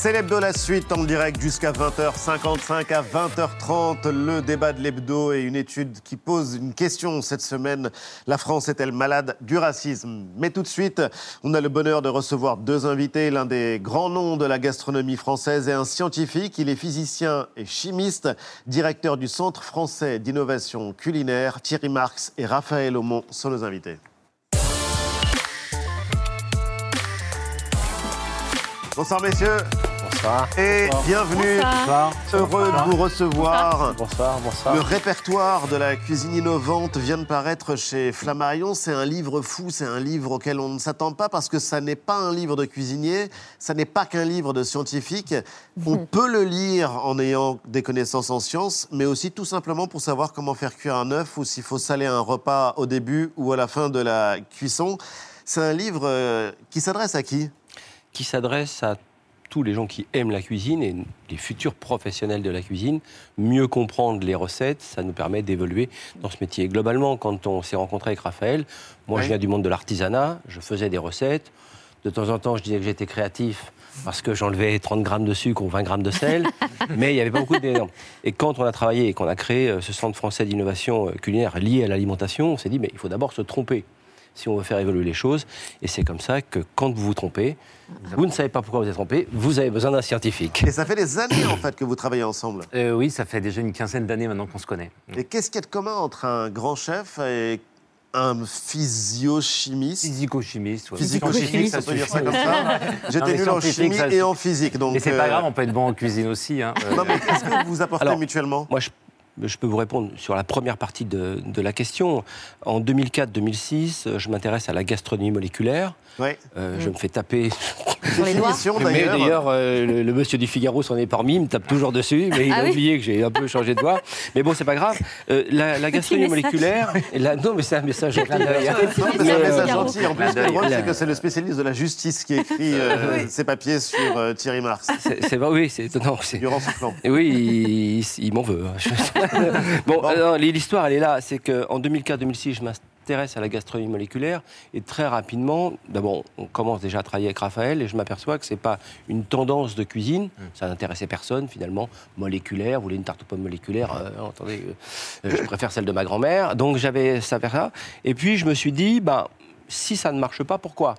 C'est l'hebdo la suite en direct jusqu'à 20h55 à 20h30. Le débat de l'hebdo et une étude qui pose une question cette semaine. La France est-elle malade du racisme? Mais tout de suite, on a le bonheur de recevoir deux invités. L'un des grands noms de la gastronomie française et un scientifique. Il est physicien et chimiste, directeur du Centre français d'innovation culinaire. Thierry Marx et Raphaël Aumont sont nos invités. Bonsoir messieurs. Bonsoir. Et bienvenue. Bonsoir. Heureux de vous recevoir. Bonsoir, bonsoir. Le répertoire de la cuisine innovante vient de paraître chez Flammarion. C'est un livre fou, c'est un livre auquel on ne s'attend pas parce que ça n'est pas un livre de cuisinier, ça n'est pas qu'un livre de scientifique. On peut le lire en ayant des connaissances en sciences, mais aussi tout simplement pour savoir comment faire cuire un œuf ou s'il faut saler un repas au début ou à la fin de la cuisson. C'est un livre euh, qui s'adresse à qui? Qui s'adresse à les gens qui aiment la cuisine et les futurs professionnels de la cuisine, mieux comprendre les recettes, ça nous permet d'évoluer dans ce métier. Globalement, quand on s'est rencontré avec Raphaël, moi Oui. je viens du monde de l'artisanat, je faisais des recettes. De temps en temps, je disais que j'étais créatif parce que j'enlevais 30 grammes de sucre ou 20 grammes de sel, mais il n'y avait pas beaucoup d'éléments. Et quand on a travaillé et qu'on a créé euh, ce centre français d'innovation euh, culinaire lié à l'alimentation, on s'est dit, mais il faut d'abord se tromper si on veut faire évoluer les choses. Et c'est comme ça que quand vous vous trompez, vous ne savez pas pourquoi vous êtes trompé, vous avez besoin d'un scientifique. Et ça fait des années en fait que vous travaillez ensemble. Euh, oui, ça fait déjà une quinzaine d'années maintenant qu'on se connaît. Et qu'est-ce qu'il y a de commun entre un grand chef et un physiochimiste Physico-chimiste. ouais. Physico-chimiste, on peut dire ça comme ça. J'étais nul en chimie ça, et en physique. Donc, Mais c'est pas euh, grave, on peut être bon en cuisine aussi. hein. Euh, Non, mais qu'est-ce que vous apportez Alors, mutuellement? Moi, je, je peux vous répondre sur la première partie de, de la question. En 2004-2006, euh, je m'intéresse à la gastronomie moléculaire. Oui. Euh, Je me fais taper. Sur les doigts Mais d'ailleurs. d'ailleurs, euh, le, le monsieur du Figaro s'en est parmi, il me tape toujours dessus, mais il Ah a oui oublié que j'ai un peu changé de voix. Mais bon, c'est pas grave. Euh, la, la gastronomie message. moléculaire. la- non, mais c'est un message gentil. d'ailleurs. Non, mais c'est un message gentil. En plus, ce qui est Clin drôle, d'œil. c'est que c'est le spécialiste de la justice qui écrit euh, ses papiers sur euh, Thierry Marx, c'est- vrai, oui, c'est étonnant. c'est- durant son plan. Oui, il, il- il m'en veut. hein. Bon, Bon. euh, l'histoire, elle est là. C'est qu'en 2004-2006, je m'intéresse à la gastronomie moléculaire. Et très rapidement, d'abord, on commence déjà à travailler avec Raphaël. Et je m'aperçois que ce n'est pas une tendance de cuisine. Ça n'intéressait personne, finalement. Moléculaire, vous voulez une tarte aux pommes moléculaire euh, Attendez, euh, je préfère celle de ma grand-mère. Donc j'avais ça vers ça. Et puis je me suis dit, ben, si ça ne marche pas, pourquoi?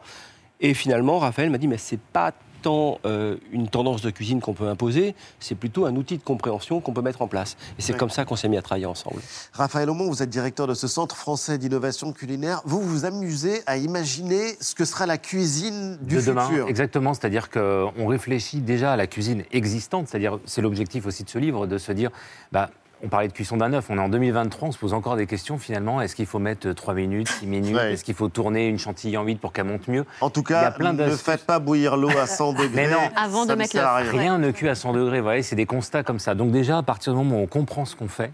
Et finalement, Raphaël m'a dit, mais c'est pas tant euh, une tendance de cuisine qu'on peut imposer, c'est plutôt un outil de compréhension qu'on peut mettre en place. Et c'est comme ça qu'on s'est mis à travailler ensemble. Raphaël Aumont, vous êtes directeur de ce Centre français d'innovation culinaire. Vous vous amusez à imaginer ce que sera la cuisine du de futur. demain, exactement. C'est-à-dire qu'on réfléchit déjà à la cuisine existante. C'est-à-dire, c'est l'objectif aussi de ce livre, de se dire, bah, on parlait de cuisson d'un œuf, on est en 2023, on se pose encore des questions finalement. Est-ce qu'il faut mettre 3 minutes, 6 minutes? Ouais. Est-ce qu'il faut tourner une chantilly en vide pour qu'elle monte mieux? En tout Il y a cas, plein ne faites pas bouillir l'eau à 100 degrés. Mais non. Avant de mettre l'œuf. rien. Rien ne cuit à 100 degrés, vous voyez, c'est des constats comme ça. Donc déjà, à partir du moment où on comprend ce qu'on fait,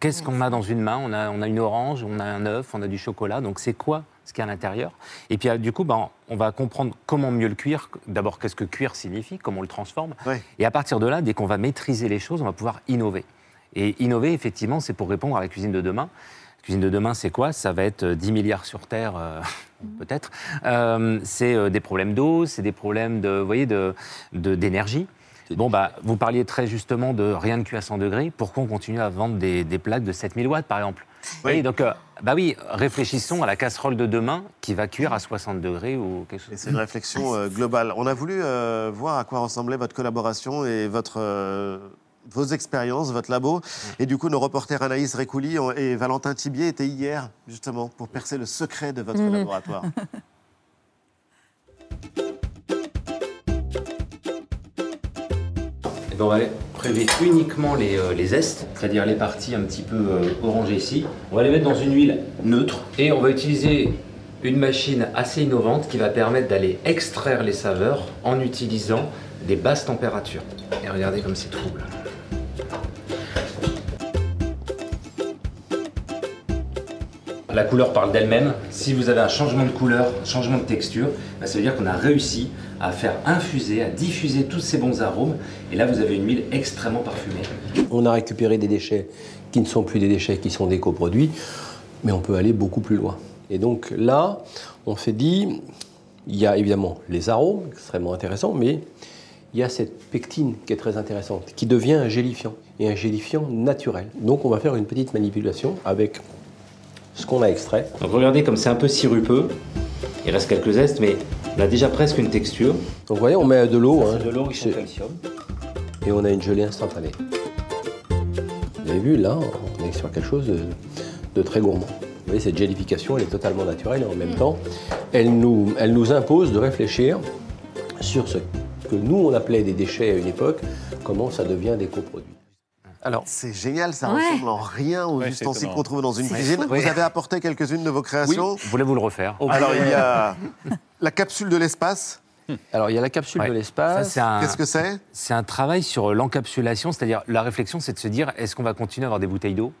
qu'est-ce qu'on a dans une main? On a, on a une orange, on a un œuf, on a du chocolat, donc c'est quoi ce qu'il y a à l'intérieur? Et puis ah, du coup, ben, on va comprendre comment mieux le cuire. D'abord, qu'est-ce que cuire signifie, comment on le transforme? Ouais. Et à partir de là, dès qu'on va maîtriser les choses, on va pouvoir innover. Et innover, effectivement, c'est pour répondre à la cuisine de demain. La cuisine de demain, c'est quoi? Ça va être euh, 10 milliards sur Terre, euh, peut-être. Euh, c'est euh, des problèmes d'eau, c'est des problèmes de, vous voyez, de, de- d'énergie. Bon, bah, vous parliez très justement de rien de cuit à 100 degrés. Pourquoi on continue à vendre des, des plaques de 7000 watts, par exemple? Oui. Donc, euh, bah oui, réfléchissons à la casserole de demain qui va cuire à 60 degrés ou quelque Et chose. c'est une réflexion euh, globale. On a voulu euh, voir à quoi ressemblait votre collaboration et votre, euh, vos expériences, votre labo. Et du coup, nos reporters Anaïs Récouli et Valentin Tibier étaient hier, justement, pour percer le secret de votre laboratoire. Eh ben, on va prélever uniquement les, euh, les zestes, c'est-à-dire les parties un petit peu euh, orangées ici. On va les mettre dans une huile neutre et on va utiliser une machine assez innovante qui va permettre d'aller extraire les saveurs en utilisant des basses températures. Et regardez comme c'est trouble. La couleur parle d'elle-même. Si vous avez un changement de couleur, un changement de texture, bah, ça veut dire qu'on a réussi à faire infuser, à diffuser tous ces bons arômes. Et là, vous avez une huile extrêmement parfumée. On a récupéré des déchets qui ne sont plus des déchets, qui sont des coproduits, mais on peut aller beaucoup plus loin. Et donc là, on s'est dit, il y a évidemment les arômes, extrêmement intéressants, mais il y a cette pectine qui est très intéressante, qui devient un gélifiant, et un gélifiant naturel. Donc on va faire une petite manipulation avec ce qu'on a extrait. Donc regardez comme c'est un peu sirupeux, il reste quelques zestes, mais on a déjà presque une texture. Donc vous voyez, on met de l'eau. hein, de l'eau riche en calcium. et on a une gelée instantanée. Vous avez vu, là, on est sur quelque chose de, de très gourmand. Vous voyez, cette gélification, elle est totalement naturelle et en même temps, elle nous, elle nous impose de réfléchir sur ce que nous, on appelait des déchets à une époque, comment ça devient des coproduits. Alors, C'est génial, ça Ouais. ressemble en rien aux Ouais, ustensiles qu'on trouve dans une cuisine. fou. Vous avez apporté quelques-unes de vos créations. Voulez-vous le refaire on Alors, il y a la capsule de l'espace. alors, il y a la capsule Ouais. de l'espace. Qu'est-ce que c'est c'est un travail sur l'encapsulation, c'est-à-dire la réflexion, c'est de se dire est-ce qu'on va continuer à avoir des bouteilles d'eau?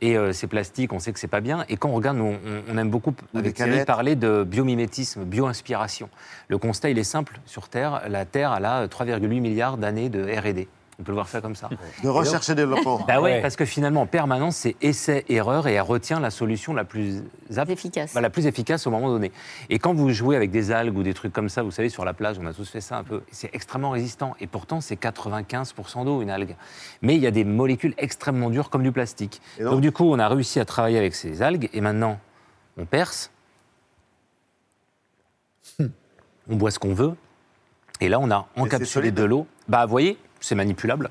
Et euh, c'est plastique, on sait que c'est pas bien. Et quand on regarde, nous, on, on aime beaucoup Ou avec Thierry parler de biomimétisme, bio-inspiration. Le constat, il est simple sur Terre. La Terre, elle a 3,8 milliards d'années de R&D. On peut le voir ça comme ça. De recherche et développement. Bah ouais, Ouais. parce que finalement, en permanence, c'est essai-erreur et elle retient la solution la plus apte, efficace. bah, la plus efficace au moment donné. Et quand vous jouez avec des algues ou des trucs comme ça, vous savez, sur la plage, on a tous fait ça un peu, c'est extrêmement résistant. Et pourtant, c'est 95% d'eau, une algue. Mais il y a des molécules extrêmement dures comme du plastique. Donc, donc du coup, on a réussi à travailler avec ces algues et maintenant, on perce. On boit ce qu'on veut. Et là, on a encapsulé de l'eau. Bah, vous voyez, c'est manipulable.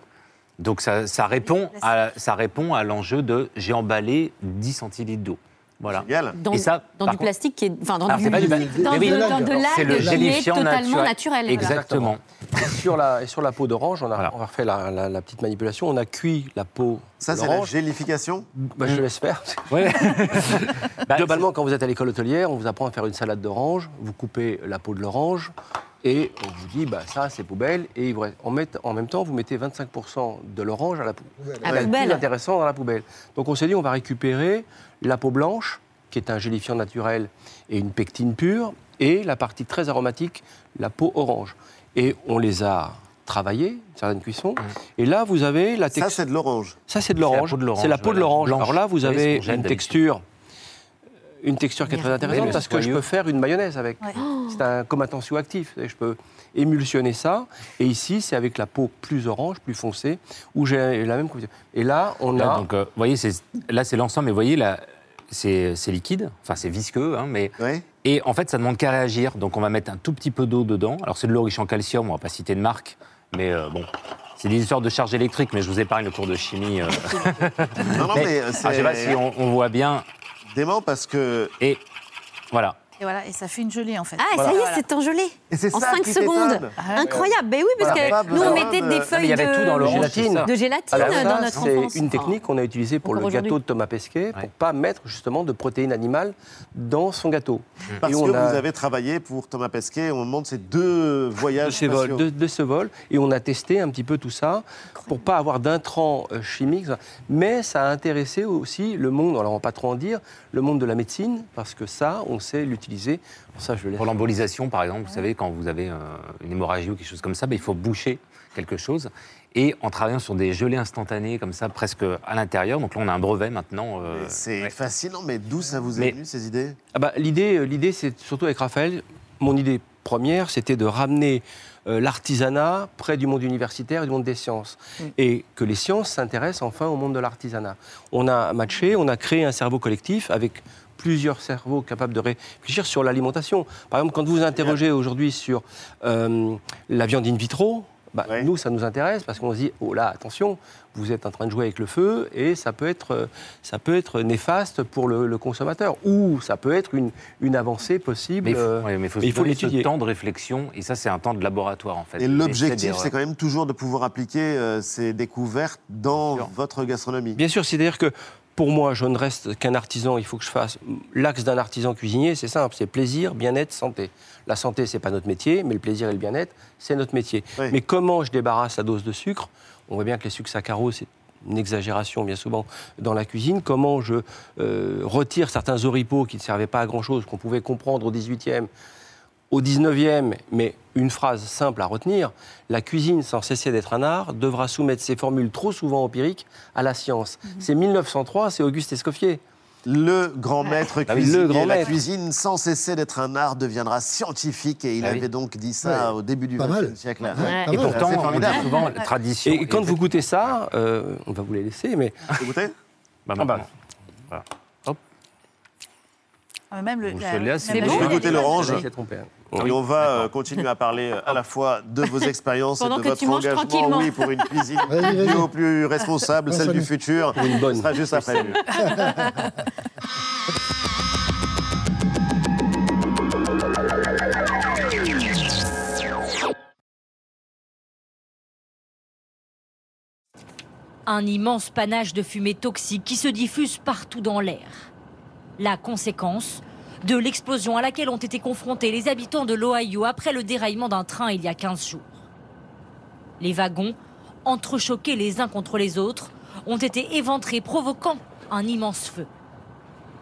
Donc ça, ça répond à, ça répond à l'enjeu de j'ai emballé 10 centilitres d'eau. Voilà. Dans, Et ça, dans par du contre- plastique qui est. Enfin, dans du. c'est pas du- dans, de, oui, dans de c'est le l'algue qui est totalement naturel. naturel. Exactement. Et sur, la, et sur la peau d'orange, on Voilà. on a refait la, la- la petite manipulation. On a cuit la peau Ça, de c'est la gélification. Bah, je. Ouais. Bah, Globalement, quand vous êtes à l'école hôtelière, on vous apprend à faire une salade d'orange, vous coupez la peau de l'orange et on vous dit, bah, ça c'est poubelle. Et il vous reste- en, met- en même temps, vous mettez 25% de l'orange à la poubelle. À la C'est le poubelle. plus intéressant dans la poubelle. Donc on s'est dit, on va récupérer la peau blanche, qui est un gélifiant naturel et une pectine pure, et la partie très aromatique, la peau orange. Et on les a travaillés, certaines cuissons. Et là, vous avez la Ça, texture. c'est de l'orange. Ça, c'est de l'orange. C'est la peau de l'orange. Alors là, vous avez une d'habitude. texture, une texture qui est très intéressante parce que je peux faire une mayonnaise avec. Ouais. C'est un tensioactif. Et Je peux émulsionner ça. Et ici, c'est avec la peau plus orange, plus foncée, où j'ai la même couleur. Et là, on Là, a. donc, euh, vous voyez, là, c'est l'ensemble, mais vous voyez, là, c'est liquide, enfin, c'est visqueux, hein, mais. Oui. Et en fait, ça demande qu'à réagir. Donc, on va mettre un tout petit peu d'eau dedans. Alors, c'est de l'eau riche en calcium, on va pas citer de marque, mais euh, bon. C'est des histoires de charge électrique, mais je vous épargne le cours de chimie. euh. Non, non, Mais- mais alors, je sais pas si on voit bien. Dément parce que. Et voilà. Et voilà, et ça fait une gelée en fait. Ah, Voilà. ça y est, Voilà. c'est engelé. Et c'est En ça 5 qui secondes. t'étonne. Incroyable. Ben oui, parce Voilà, que nous, on mettait de- des Ah, feuilles avait tout dans de, c'est ça. de gélatine Alors dans notre c'est enfance. une technique qu'on a utilisée pour Encore le gâteau de Thomas Pesquet, pour Ouais. pas mettre justement de protéines animales dans son gâteau. Parce Et que on a- vous avez travaillé pour Thomas Pesquet au moment de ces deux de, voyages ces vols, spatiaux. de, de ce vol. Et on a testé un petit peu tout ça pour pas avoir d'intrants euh, chimiques. Mais ça a intéressé aussi le monde, alors on va pas trop en dire, le monde de la médecine, parce que ça, on sait l'utiliser. Pour ça, je le laisse. Pour l'embolisation, par exemple, vous savez, quand vous avez euh, une hémorragie ou quelque chose comme ça, ben, il faut boucher quelque chose. Et en travaillant sur des gelées instantanées, comme ça, presque à l'intérieur, donc là, on a un brevet maintenant. euh, C'est ouais. fascinant, mais d'où ça vous est Mais- venu ces idées? Ah bah, l'idée, euh, l'idée, c'est surtout avec Raphaël. Mon idée première, c'était de ramener euh, l'artisanat près du monde universitaire et du monde des sciences. Et que les sciences s'intéressent enfin au monde de l'artisanat. On a matché, on a créé un cerveau collectif avec plusieurs cerveaux capables de réfléchir sur l'alimentation. Par exemple, quand vous vous interrogez aujourd'hui sur euh, la viande in vitro, bah, nous, ça nous intéresse parce qu'on se dit, oh là, attention, vous êtes en train de jouer avec le feu et ça peut être, euh, ça peut être néfaste pour le, le consommateur. Ou ça peut être une, une avancée possible. Mais il faut, euh, mais il faut mais il faut l'étudier. temps de réflexion, et ça, c'est un temps de laboratoire, en fait. Et l'objectif, c'est quand même toujours de pouvoir appliquer euh, ces découvertes dans votre gastronomie. Bien sûr, c'est-à-dire que pour moi, je ne reste qu'un artisan, il faut que je fasse l'axe d'un artisan cuisinier, c'est simple, c'est plaisir, bien-être, santé. La santé, c'est pas notre métier, mais le plaisir et le bien-être, c'est notre métier. Oui. Mais comment je débarrasse la dose de sucre? On voit bien que les sucres saccharose, c'est une exagération bien souvent dans la cuisine. Comment je euh, retire certains oripeaux qui ne servaient pas à grand-chose, qu'on pouvait comprendre au 18e, au 19e, mais une phrase simple à retenir, la cuisine, sans cesser d'être un art, devra soumettre ses formules trop souvent empiriques à la science. C'est 1903, c'est Auguste Escoffier. Le grand maître Ah cuisinier. le grand la maître. cuisine, sans cesser d'être un art, deviendra scientifique. Et il Ah oui. avait donc dit ça au début du. XXe siècle. Ouais. Et Ah pourtant, c'est on formidable. dit souvent la tradition. Et quand vous goûtez ça, euh, on va vous les laisser, mais Vous goûtez Bah, Ah bah. Ah, Même le. Vous la- c'est la Je vais goûter l'orange. Et on va euh, continuer à parler euh, à la fois de vos expériences et de votre engagement oui, pour une cuisine bio plus responsable, On celle du futur. Une bonne. Ce sera juste après. Un immense panache de fumée toxique qui se diffuse partout dans l'air. La conséquence de l'explosion à laquelle ont été confrontés les habitants de l'Ohio après le déraillement d'un train il y a 15 jours. Les wagons, entrechoqués les uns contre les autres, ont été éventrés, provoquant un immense feu.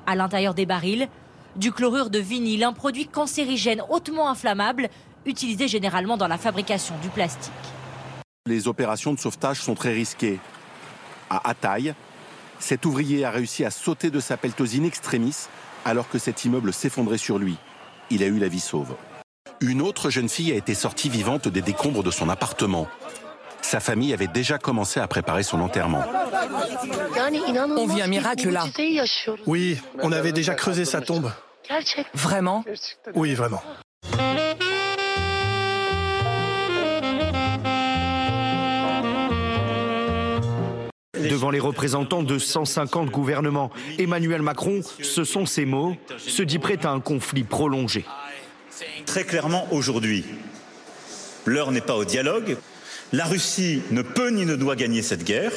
À l'intérieur des barils, du chlorure de vinyle, un produit cancérigène hautement inflammable, utilisé généralement dans la fabrication du plastique. Les opérations de sauvetage sont très risquées. À Ataï, cet ouvrier a réussi à sauter de sa pelleteuse in extremis alors que cet immeuble s'effondrait sur lui. Il a eu la vie sauve. Une autre jeune fille a été sortie vivante des décombres de son appartement. Sa famille avait déjà commencé à préparer son enterrement. On vit un miracle là. Oui, on avait déjà creusé sa tombe. Vraiment? Oui, vraiment. Devant les représentants de 150 gouvernements, Emmanuel Macron, ce sont ses mots, se dit prêt à un conflit prolongé. Très clairement, aujourd'hui, l'heure n'est pas au dialogue. La Russie ne peut ni ne doit gagner cette guerre.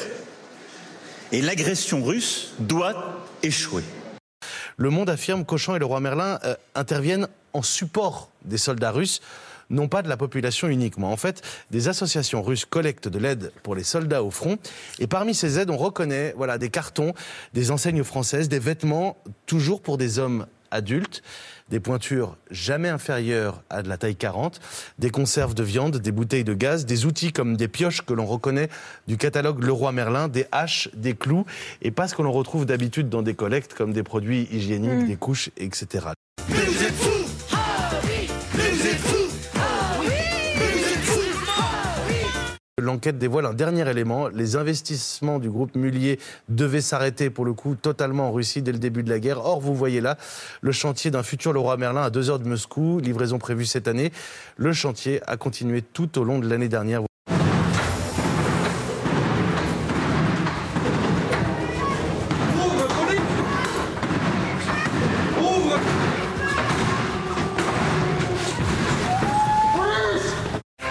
Et l'agression russe doit échouer. Le Monde affirme qu'Auchan et le roi Merlin euh, interviennent en support des soldats russes, non pas de la population uniquement. En fait, des associations russes collectent de l'aide pour les soldats au front. Et parmi ces aides, on reconnaît voilà, des cartons, des enseignes françaises, des vêtements, toujours pour des hommes adultes, des pointures jamais inférieures à de la taille 40, des conserves de viande, des bouteilles de gaz, des outils comme des pioches que l'on reconnaît du catalogue Leroy Merlin, des haches, des clous, et pas ce que l'on retrouve d'habitude dans des collectes comme des produits hygiéniques, des couches, etc. L'enquête dévoile un dernier élément. Les investissements du groupe Mullier devaient s'arrêter pour le coup totalement en Russie dès le début de la guerre. Or, vous voyez là le chantier d'un futur Leroy Merlin à deux heures de Moscou, livraison prévue cette année. Le chantier a continué tout au long de l'année dernière.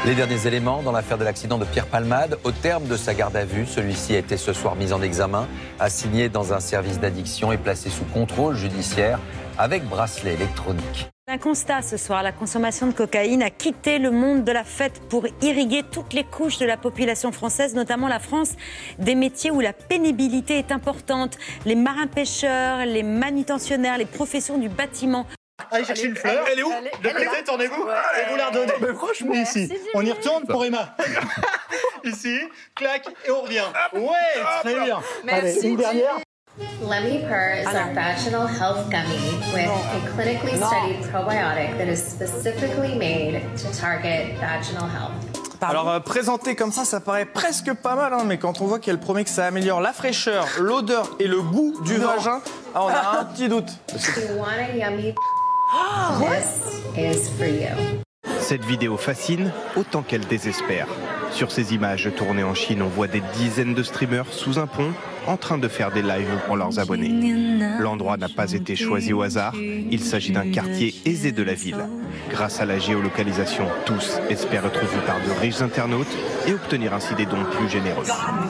Les derniers éléments dans l'affaire de l'accident de Pierre Palmade. Au terme de sa garde à vue, celui-ci a été ce soir mis en examen, assigné dans un service d'addiction et placé sous contrôle judiciaire avec bracelet électronique. Un constat ce soir, la consommation de cocaïne a quitté le monde de la fête pour irriguer toutes les couches de la population française, notamment la France, des métiers où la pénibilité est importante. Les marins-pêcheurs, les manutentionnaires, les professions du bâtiment. Allez chercher une fleur. Elle est où De côté, tournez-vous et vous la redonnez. Mais franchement, ici. On y retourne pour Emma. ici, clac, et on revient. Ouais, très bien. Allez, une dernière. Lemmy Purr is a vaginal health gummy with a clinically studied probiotic that is specifically made to target vaginal health. Alors euh, présenté comme ça, ça paraît presque pas mal, hein, mais quand on voit qu'elle promet que ça améliore la fraîcheur, l'odeur et le goût du vagin, ah, on a un petit doute. Cette vidéo fascine autant qu'elle désespère. Sur ces images tournées en Chine, on voit des dizaines de streamers sous un pont en train de faire des lives pour leurs abonnés. L'endroit n'a pas été choisi au hasard, il s'agit d'un quartier aisé de la ville. Grâce à la géolocalisation, tous espèrent être vus par de riches internautes et obtenir ainsi des dons plus généreux.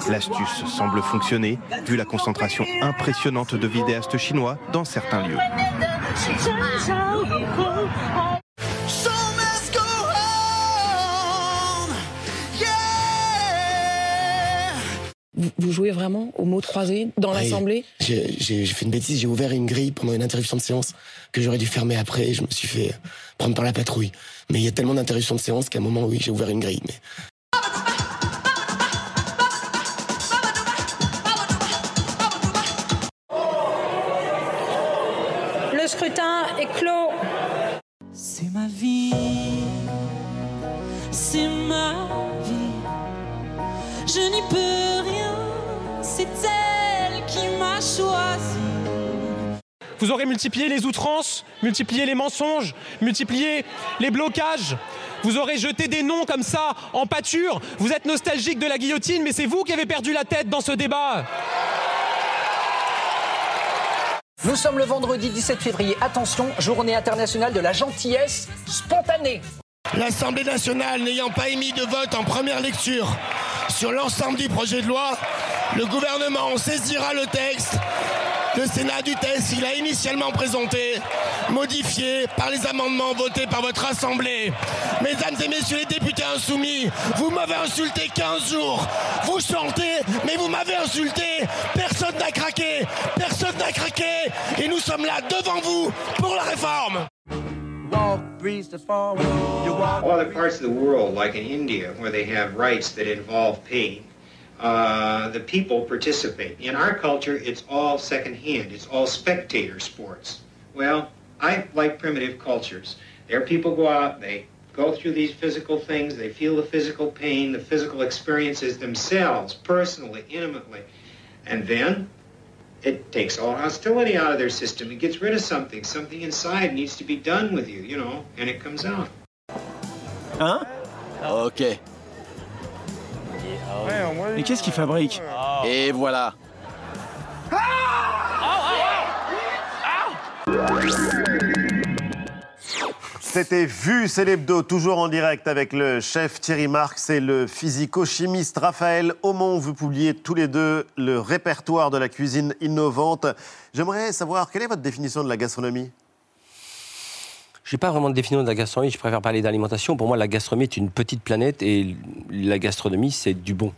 L'astuce semble fonctionner, vu la concentration impressionnante de vidéastes chinois dans certains lieux. Vous, vous jouez vraiment au mot croisé dans Oui. l'assemblée J'ai fait une bêtise, j'ai ouvert une grille pendant une interruption de séance que j'aurais dû fermer après et je me suis fait prendre par la patrouille. Mais il y a tellement d'interruptions de séance qu'à un moment, oui, j'ai ouvert une grille. Mais... scrutin est clos. C'est ma vie, c'est ma vie. Je n'y peux choisi. Vous aurez multiplié les outrances, multiplié les mensonges, multiplié les blocages. Vous aurez jeté des noms comme ça en pâture. Vous êtes nostalgique de la guillotine, mais c'est vous qui avez perdu la tête dans ce débat. Nous sommes le vendredi 17 février. Attention, journée internationale de la gentillesse spontanée. L'Assemblée nationale n'ayant pas émis de vote en première lecture sur l'ensemble du projet de loi, le gouvernement saisira le texte, le Sénat du texte qu'il a initialement présenté, modifié par les amendements votés par votre Assemblée. Mesdames et messieurs les députés insoumis, vous m'avez insulté 15 jours. Vous chantez, mais vous m'avez insulté. Personne n'a craqué. Personne n'a craqué. Et nous sommes là devant vous pour la réforme. Other parts of the world, like in India, where they have rights that involve pain, uh, the people participate. In our culture, it's all secondhand. It's all spectator sports. Well, I like primitive cultures. There, people go out, they go through these physical things, they feel the physical pain, the physical experiences themselves, personally, intimately, and then it takes all hostility out of their system. It gets rid of something. Something inside needs to be done with you, you know, and it comes out. Huh? Ok. Mais qu'est-ce qu'il fabrique Et voilà. C'était Vu, c'est l'hebdo, toujours en direct avec le chef Thierry Marx et le physico-chimiste Raphaël Aumont. Vous publiez tous les deux le répertoire de la cuisine innovante. J'aimerais savoir, quelle est votre définition de la gastronomie? Je n'ai pas vraiment de définition de la gastronomie, je préfère parler d'alimentation. Pour moi, la gastronomie est une petite planète et la gastronomie, c'est du bon,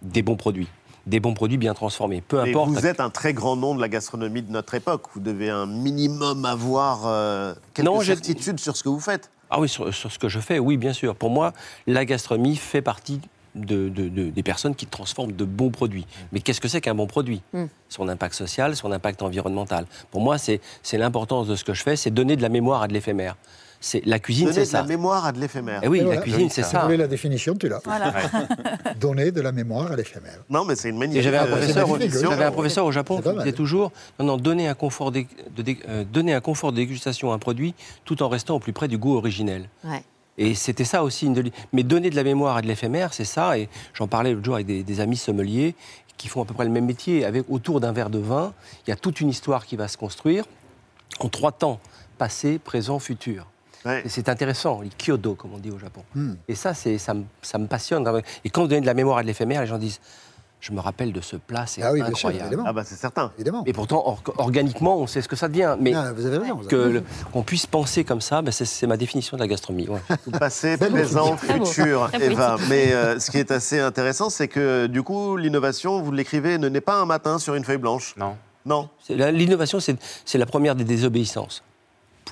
des bons produits des bons produits bien transformés. Peu Mais importe. vous êtes un très grand nom de la gastronomie de notre époque. Vous devez un minimum avoir euh, quelques Non, certitudes sur ce que vous faites. Ah oui, sur, sur ce que je fais, oui, bien sûr. Pour moi, la gastronomie fait partie de, de- de- des personnes qui transforment de bons produits. Mais qu'est-ce que c'est qu'un bon produit Mm. Son impact social, son impact environnemental. Pour moi, c'est c'est l'importance de ce que je fais, c'est donner de la mémoire à de l'éphémère. C'est la cuisine, Donner c'est de ça. la mémoire à de l'éphémère. Eh oui, Et la cuisine, c'est Si ça. vous voulez la définition, tu l'as. Voilà. Donner de la mémoire à l'éphémère. Non, mais c'est une magnifique j'avais un euh, un professeur au Japon qui disait toujours non, non, donner un confort de, de euh, donner un confort de dégustation à un produit tout en restant au plus près du goût originel. Ouais. Et c'était ça aussi une de... Mais donner de la mémoire à de l'éphémère, c'est ça. Et j'en parlais l'autre jour avec des, des amis sommeliers qui font à peu près le même métier. Avec autour d'un verre de vin, il y a toute une histoire qui va se construire en trois temps passé, présent, futur. Et c'est intéressant, les kyodo, comme on dit au Japon. Hmm. Et ça, ça, me, ça me passionne. Et quand vous donnez de la mémoire à de l'éphémère, les gens disent Je me rappelle de ce plat, c'est Ah oui, sûr, incroyable. Ah bah c'est certain. Évidemment. Et pourtant, or- organiquement, on sait ce que ça devient. Mais Ah, vous avez raison, vous avez que raison. le- qu'on puisse penser comme ça, ben, c'est, c'est ma définition de la gastronomie. ouais. Passé, présent, futur, Eva. Mais euh, ce qui est assez intéressant, c'est que du coup, l'innovation, vous l'écrivez, ne naît pas un matin sur une feuille blanche. Non. Non. C'est la- L'innovation, c'est, c'est la première des désobéissances.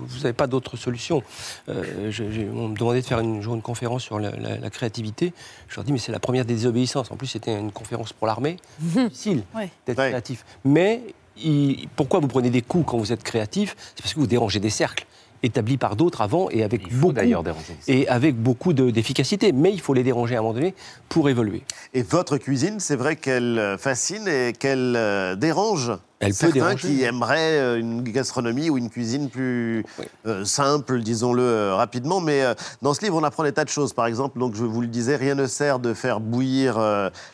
Vous n'avez pas d'autre solution. Euh, je- on me demandait de faire une, une conférence sur la, la- la créativité. Je leur dis, mais c'est la première des désobéissances. En plus, c'était une conférence pour l'armée. difficile Ouais. d'être créatif. Mais il- pourquoi vous prenez des coups quand vous êtes créatif? C'est parce que vous dérangez des cercles établis par d'autres avant et avec beaucoup et avec beaucoup de- d'efficacité. Mais il faut les déranger à un moment donné pour évoluer. Et votre cuisine, c'est vrai qu'elle fascine et qu'elle euh, dérange. Elle peut Certains déranger. qui aimeraient euh, une gastronomie ou une cuisine plus euh, simple, disons-le euh, rapidement. Mais euh, dans ce livre, on apprend des tas de choses. Par exemple, donc je vous le disais, rien ne sert de faire bouillir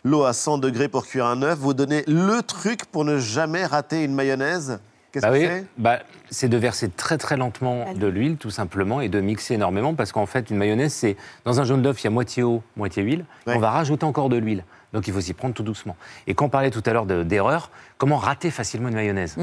l'eau à 100 degrés pour cuire un œuf. Vous donnez le truc pour ne jamais rater une mayonnaise. Qu'est-ce Bah que oui, c'est? Bah, c'est de verser très très lentement de l'huile, tout simplement, et de mixer énormément, parce qu'en fait, une mayonnaise, c'est dans un jaune d'œuf, il y a moitié eau, moitié huile. Ouais. On va rajouter encore de l'huile. Donc il faut s'y prendre tout doucement. Et quand on parlait tout à l'heure de- d'erreur, comment rater facilement une mayonnaise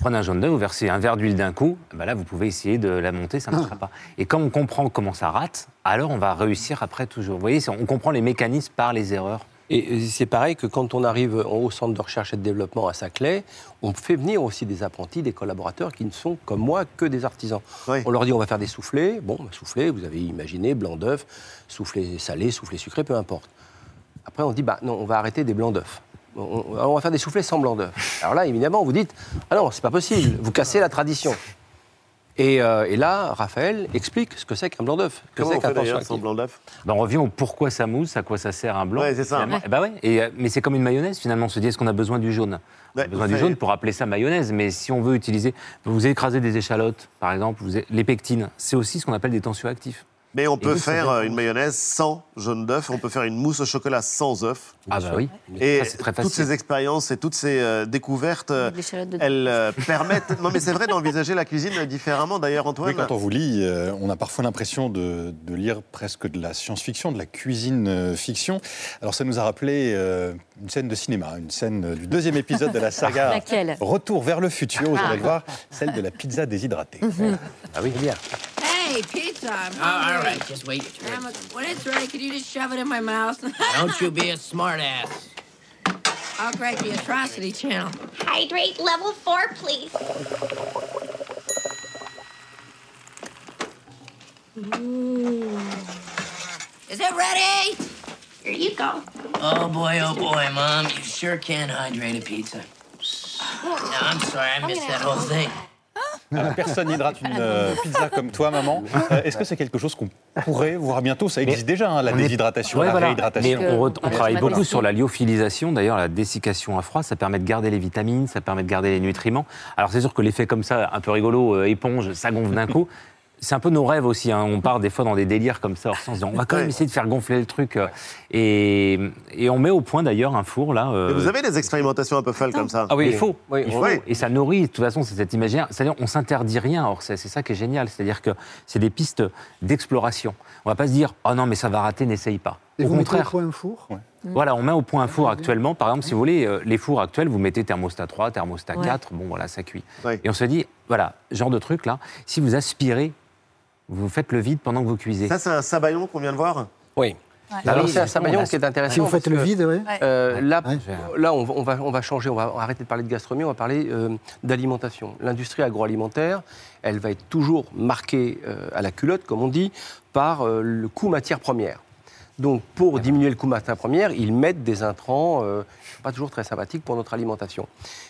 Prenez un jaune d'œuf, vous versez un verre d'huile d'un coup, bah là vous pouvez essayer de la monter, ça ne marchera pas. Et quand on comprend comment ça rate, alors on va réussir après toujours. Vous voyez, on comprend les mécanismes par les erreurs. Et c'est pareil que quand on arrive au centre de recherche et de développement à Saclay, on fait venir aussi des apprentis, des collaborateurs qui ne sont comme moi que des artisans. On leur dit on va faire des soufflés. Bon, bah, soufflés, vous avez imaginé blanc d'œuf, soufflé salé, soufflé sucré, peu importe. Après on dit bah non, on va arrêter des blancs d'œuf. On, va faire des soufflés sans blanc d'œuf. Alors là, évidemment, vous dites ah non, c'est pas possible, vous cassez la tradition. Et, euh, et là, Raphaël explique ce que c'est qu'un blanc d'œuf. que Comment c'est on qu'un fait d'ailleurs sans blanc d'œuf? Ben, on revient au pourquoi ça mousse, à quoi ça sert un blanc. Ouais, c'est ça. Ouais. Eh ben ouais. Et, euh, mais c'est comme une mayonnaise finalement. On se dit est-ce qu'on a besoin du jaune? On a besoin du jaune pour appeler ça mayonnaise. Mais si on veut utiliser, vous écrasez des échalotes, par exemple, vous, les pectines, c'est aussi ce qu'on appelle des tensioactifs. Mais on Et peut faire euh, une mayonnaise sans jaune d'œuf, on peut faire une mousse au chocolat sans œuf. Ah bah oui. Et très toutes ces expériences et toutes ces euh, découvertes, euh, elles euh, permettent. Non, mais c'est vrai d'envisager la cuisine différemment. D'ailleurs, Antoine. Oui, quand on vous lit, euh, on a parfois l'impression de, de lire presque de la science-fiction, de la cuisine-fiction. Alors ça nous a rappelé euh, une scène de cinéma, une scène du deuxième épisode de la saga Retour vers le futur, vous Ah. allez le voir, celle de la pizza déshydratée. Ah oui, bien. Hey, pizza. I'm Oh, all hungry. right, just wait your turn. Grandma, when it's ready, could you just shove it in my mouth? Don't you be a smartass. I'll crank the atrocity channel. Hydrate level 4, please. Is it ready? Here you go. Oh boy, oh boy, Mom, you sure can hydrate a pizza. No, I'm sorry, I missed that whole thing. Personne n'hydrate une euh, pizza comme toi, maman. Euh, Est-ce que c'est quelque chose qu'on pourrait voir bientôt? Ça existe déjà, hein, la déshydratation, Ouais, la voilà. réhydratation. Mais on, travaille beaucoup sur la lyophilisation. D'ailleurs, la dessiccation à froid, ça permet de garder les vitamines, ça permet de garder les nutriments. Alors, c'est sûr que l'effet comme ça, un peu rigolo, euh, éponge, ça gonfle d'un coup. C'est un peu nos rêves aussi. hein. On part des fois dans des délires comme ça, hors sens, en se disant, on va quand même essayer de faire gonfler le truc. euh, Et, et on met au point d'ailleurs un four là. euh, Mais vous avez des expérimentations un peu folles comme ça ah oui, il faut. Oui, il faut. oui. Et ça nourrit, de toute façon, c'est cet imaginaire. C'est-à-dire, on s'interdit rien. Or, c'est c'est ça qui est génial. C'est-à-dire que c'est des pistes d'exploration. On va pas se dire, oh non, mais ça va rater, n'essaye pas. Et au vous mettez au contraire. point un four? Voilà, on met au point un four actuellement. Par exemple, si vous voulez, euh, les fours actuels, vous mettez thermostat 3, thermostat Ouais. 4, bon voilà, ça cuit. Et on se dit, voilà, genre de truc là, si vous aspirez, vous faites le vide pendant que vous cuisez. Ça, c'est un sabayon qu'on vient de voir Oui. Ouais. Alors, Oui, c'est un sabayon qui est intéressant. Si vous faites le vide, ouais. euh, là, Ouais. là on, va- on va, on va changer, on va arrêter de parler de gastronomie, on va parler euh, d'alimentation. L'industrie agroalimentaire, elle va être toujours marquée euh, à la culotte, comme on dit, par euh, le coût matière première. Donc, pour diminuer le coût matière première, ils mettent des intrants euh, pas toujours très sympathiques pour notre alimentation.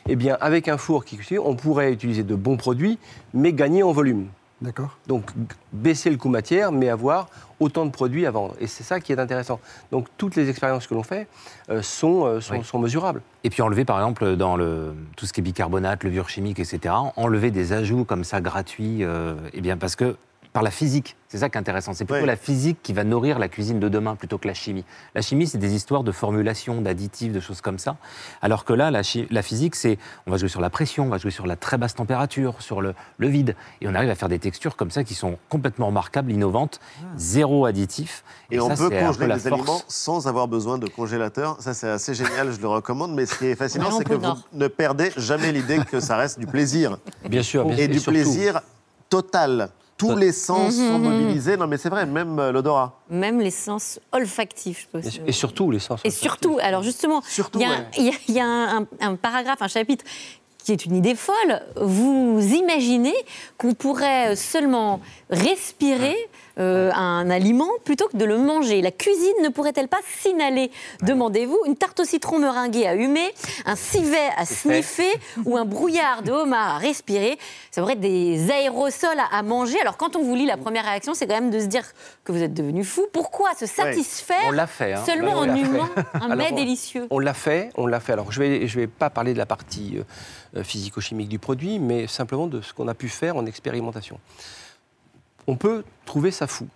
Eh bien, avec un four qui cuit, on pourrait utiliser de bons produits, mais gagner en volume. D'accord. Donc baisser le coût matière, mais avoir autant de produits à vendre. Et c'est ça qui est intéressant. Donc toutes les expériences que l'on fait euh, sont, euh, sont, Oui. sont mesurables. Et puis enlever, par exemple, dans le, tout ce qui est bicarbonate, levure chimique, etc., enlever des ajouts comme ça gratuits, euh, eh bien parce que par la physique, c'est ça qui est intéressant. C'est plutôt Ouais. la physique qui va nourrir la cuisine de demain plutôt que la chimie. La chimie, c'est des histoires de formulation, d'additifs, de choses comme ça. Alors que là, la, physique, c'est on va jouer sur la pression, on va jouer sur la très basse température, sur le, le vide. Et on arrive à faire des textures comme ça qui sont complètement remarquables, innovantes, zéro additif. Et, on ça, peut congeler des force. aliments sans avoir besoin de congélateur. Ça, c'est assez génial, je le recommande. Mais ce qui est fascinant, c'est que vous ne perdez jamais l'idée que ça reste du plaisir. Bien sûr, bien Et du surtout- plaisir total. Tous les sens Mhm, sont mhm. mobilisés. Non, mais c'est vrai, même euh, l'odorat. Même les sens olfactifs, je pense. Et, et surtout les sens. Et surtout, alors justement, il y a, ouais. il y a- il y a un, un paragraphe, un chapitre qui est une idée folle. Vous imaginez qu'on pourrait seulement respirer euh, un aliment plutôt que de le manger. La cuisine ne pourrait-elle pas s'inhaler Demandez-vous, une tarte au citron meringuée à humer, un civet à sniffer ou un brouillard de homard à respirer? Ça pourrait être des aérosols à, à manger. Alors quand on vous lit, la première réaction, c'est quand même de se dire que vous êtes devenu fou. Pourquoi se satisfaire fait. hein. seulement en humant un Alors, mets délicieux? On l'a fait, on l'a fait. Alors, je ne vais, je vais pas parler de la partie euh, euh, physico-chimique du produit, mais simplement de ce qu'on a pu faire en expérimentation. On peut trouver ça fou.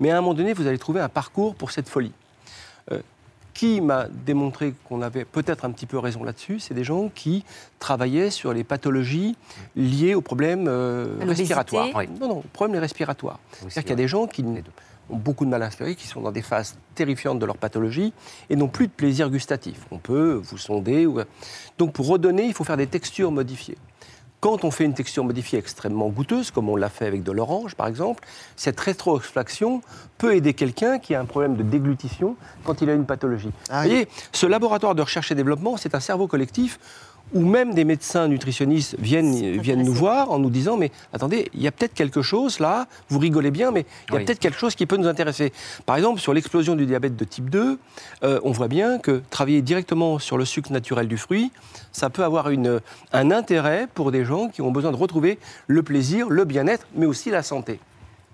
Mais à un moment donné, vous allez trouver un parcours pour cette folie. Euh, qui m'a démontré qu'on avait peut-être un petit peu raison là-dessus C'est des gens qui travaillaient sur les pathologies liées aux problèmes euh, respiratoires. Oui. Non, non, problèmes respiratoires. C'est-à-dire qu'il y a des gens qui ont beaucoup de mal à respirer, qui sont dans des phases terrifiantes de leur pathologie et n'ont plus de plaisir gustatif. On peut vous sonder. Ou... Donc pour redonner, il faut faire des textures modifiées. Quand on fait une texture modifiée extrêmement goûteuse, comme on l'a fait avec de l'orange par exemple, cette rétroextraction peut aider quelqu'un qui a un problème de déglutition quand il a une pathologie. Vous voyez, ce laboratoire de recherche et développement, c'est un cerveau collectif Ou même des médecins nutritionnistes viennent, viennent nous voir en nous disant Mais attendez, il y a peut-être quelque chose là, vous rigolez bien, mais il y a Oui. peut-être quelque chose qui peut nous intéresser. Par exemple, sur l'explosion du diabète de type 2, euh, on voit bien que travailler directement sur le sucre naturel du fruit, ça peut avoir une, un intérêt pour des gens qui ont besoin de retrouver le plaisir, le bien-être, mais aussi la santé.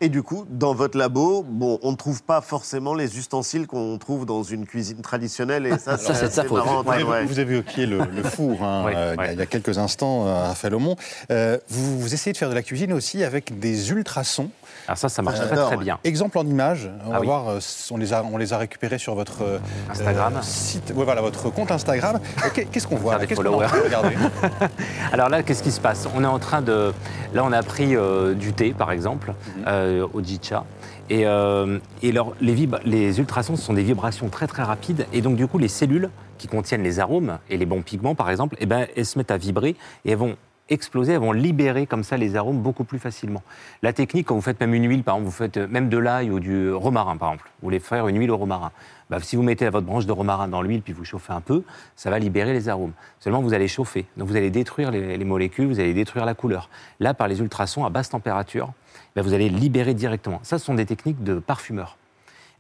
Et du coup, dans votre labo, bon, on ne trouve pas forcément les ustensiles qu'on trouve dans une cuisine traditionnelle. Et ça, Ça, c'est marrant, Vous, avez- ouais. vous avez évoqué le, le four hein, Oui, euh, il y a- il y a quelques instants, euh, Raphaël Aumont. Euh, vous, vous essayez de faire de la cuisine aussi avec des ultrasons. Alors ça, ça marche très J'adore, très ouais. bien. Exemple en images, on Ah va oui. voir, euh, on les a, on les a récupérés sur votre euh, Instagram. euh, site, ouais, voilà, votre compte Instagram. Qu'est- Qu'est-ce qu'on voit Alors là, qu'est-ce qui se passe? On est en train de... Là, on a pris euh, du thé, par exemple, Mhm. euh, au jicha. Et, et alors, les, les ultrasons ce sont des vibrations très très rapides. Et donc, du coup, les cellules qui contiennent les arômes et les bons pigments, par exemple, eh ben, elles se mettent à vibrer et elles vont exploser, elles vont libérer comme ça les arômes beaucoup plus facilement. La technique, quand vous faites même une huile, par exemple, vous faites euh, même de l'ail ou du romarin, par exemple, vous voulez faire une huile au romarin. Bah, si vous mettez votre branche de romarin dans l'huile puis vous chauffez un peu, ça va libérer les arômes. Seulement, vous allez chauffer. Donc, vous allez détruire les, les molécules, vous allez détruire la couleur. Là, par les ultrasons à basse température, bah, vous allez libérer directement. Ça, ce sont des techniques de parfumeurs.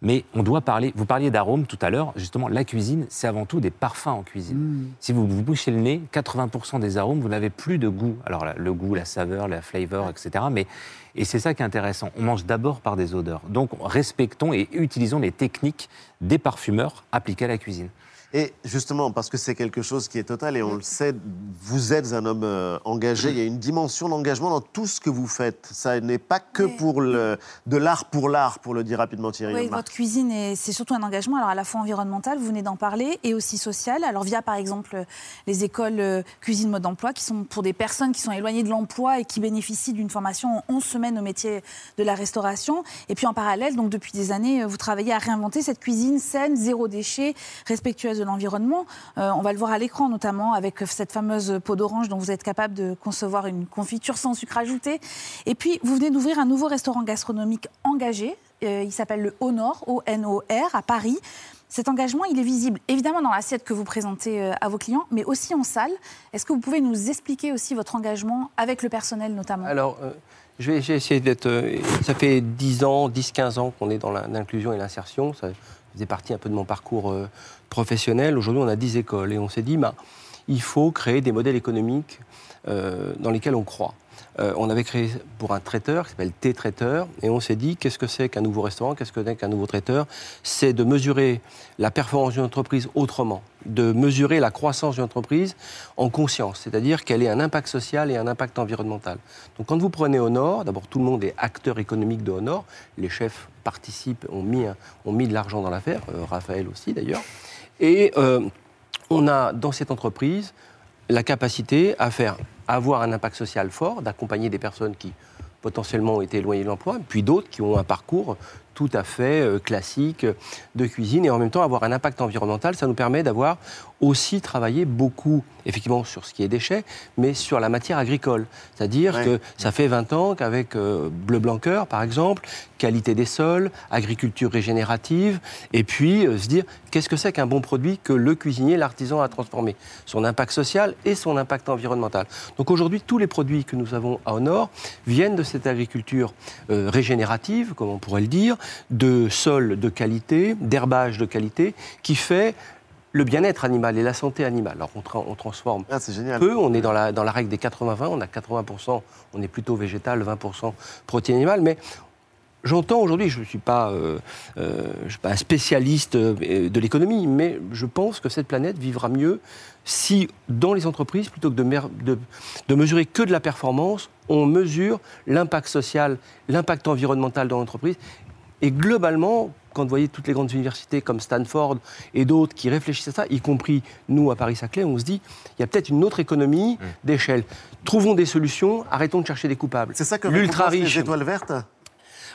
Mais on doit parler, vous parliez d'arômes tout à l'heure, justement, la cuisine, c'est avant tout des parfums en cuisine. Si vous vous bouchez le nez, 80% des arômes, vous n'avez plus de goût. Alors le goût, la saveur, la flavor, etc. Mais, et c'est ça qui est intéressant. On mange d'abord par des odeurs. Donc respectons et utilisons les techniques des parfumeurs appliquées à la cuisine. Et justement, parce que c'est quelque chose qui est total et on le sait, vous êtes un homme euh, engagé. Il y a une dimension d'engagement dans tout ce que vous faites. Ça n'est pas que pour le, de l'art pour l'art, pour le dire rapidement Thierry. Oui, votre cuisine, est- c'est surtout un engagement, alors à la fois environnemental, vous venez d'en parler, et aussi social. Alors via, par exemple, les écoles euh, cuisine mode d'emploi, qui sont pour des personnes qui sont éloignées de l'emploi et qui bénéficient d'une formation en 11 semaines au métier de la restauration. Et puis en parallèle, donc depuis des années, euh, vous travaillez à réinventer cette cuisine saine, zéro déchet, respectueuse de l'environnement. Euh, on va le voir à l'écran, notamment avec cette fameuse peau d'orange dont vous êtes capable de concevoir une confiture sans sucre ajouté. Et puis, vous venez d'ouvrir un nouveau restaurant gastronomique engagé. Euh, il s'appelle le Honor, O-N-O-R, à Paris. Cet engagement, il est visible évidemment dans l'assiette que vous présentez euh, à vos clients, mais aussi en salle. Est-ce que vous pouvez nous expliquer aussi votre engagement avec le personnel notamment? Alors, euh, je vais essayé d'être. ça fait 10 ans, 10-15 ans qu'on est dans l'inclusion et l'insertion. Ça faisait partie un peu de mon parcours professionnel. Aujourd'hui, on a 10 écoles et on s'est dit, bah, il faut créer des modèles économiques euh, dans lesquels on croit. Euh, on avait créé pour un traiteur qui s'appelle T-Traiteur et on s'est dit qu'est-ce que c'est qu'un nouveau restaurant, qu'est-ce que c'est qu'un nouveau traiteur? C'est de mesurer la performance d'une entreprise autrement, de mesurer la croissance d'une entreprise en conscience, c'est-à-dire qu'elle ait un impact social et un impact environnemental. Donc quand vous prenez Honor, d'abord tout le monde est acteur économique de Honor, les chefs participent, ont mis, ont mis de l'argent dans l'affaire, euh, Raphaël aussi d'ailleurs, et euh, on a dans cette entreprise la capacité à faire avoir un impact social fort, d'accompagner des personnes qui potentiellement ont été éloignées de l'emploi, puis d'autres qui ont un parcours tout à fait euh, classique de cuisine et en même temps avoir un impact environnemental, ça nous permet d'avoir aussi travaillé beaucoup, effectivement, sur ce qui est déchets, mais sur la matière agricole. C'est-à-dire Ouais. que ça fait 20 ans qu'avec euh, Bleu Blanc Cœur, par exemple, qualité des sols, agriculture régénérative, et puis euh, se dire qu'est-ce que c'est qu'un bon produit que le cuisinier, l'artisan a transformé, son impact social et son impact environnemental. Donc aujourd'hui, tous les produits que nous avons à Honor viennent de cette agriculture euh, régénérative, comme on pourrait le dire, de sols de qualité, d'herbage de qualité, qui fait le bien-être animal et la santé animale. Alors on, tra- on transforme Ah, peu, on est dans la, dans la règle des 80-20, on a 80%, on est plutôt végétal, 20% protéines animales, mais J'entends aujourd'hui, je ne suis, pas, euh, euh, je suis pas un spécialiste euh, de l'économie, mais je pense que cette planète vivra mieux si, dans les entreprises, plutôt que de, mer- de- de mesurer que de la performance, on mesure l'impact social, l'impact environnemental dans l'entreprise. Et globalement, quand vous voyez toutes les grandes universités comme Stanford et d'autres qui réfléchissent à ça, y compris nous à Paris-Saclay, on se dit, il y a peut-être une autre économie d'échelle. Trouvons des solutions, arrêtons de chercher des coupables. C'est ça que l'ultra riche. les étoiles vertes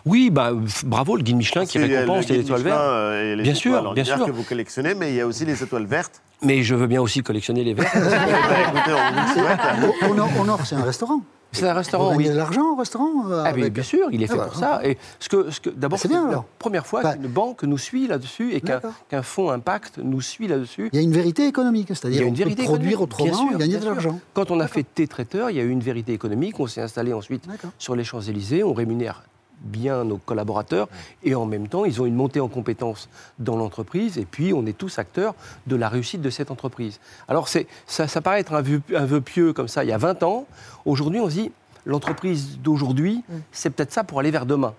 Oui, bah, bravo, le guide Michelin qui Parce a récompense le les étoiles Michelin, vertes. euh, et les bien étoiles sûr, bien sûr. que vous collectionnez, mais il y a aussi les étoiles vertes. Mais je veux bien aussi collectionner les verres. Honor, Honor, c'est un restaurant. C'est un restaurant, Vous oui. de l'argent au restaurant euh, Ah, avec- bien sûr, il est fait Ah bah, pour ça. Et ce que, ce que, d'abord, C'est c'est bien, la alors. première fois qu'une banque nous suit là-dessus et qu'un, fonds Impact nous suit là-dessus. Il y a une vérité économique, Il y c'est-à-dire a on une peut vérité produire autrement sûr, et gagner de l'argent. Quand on a fait thé traiteur, il y a eu une vérité économique. On s'est installé ensuite sur les Champs-Élysées. On rémunère bien nos collaborateurs et en même temps, ils ont une montée en compétences dans l'entreprise et puis on est tous acteurs de la réussite de cette entreprise. Alors ça, ça paraît être un vœu, un vœu pieux comme ça il y a 20 ans. Aujourd'hui, on se dit, l'entreprise d'aujourd'hui, c'est peut-être ça pour aller vers demain.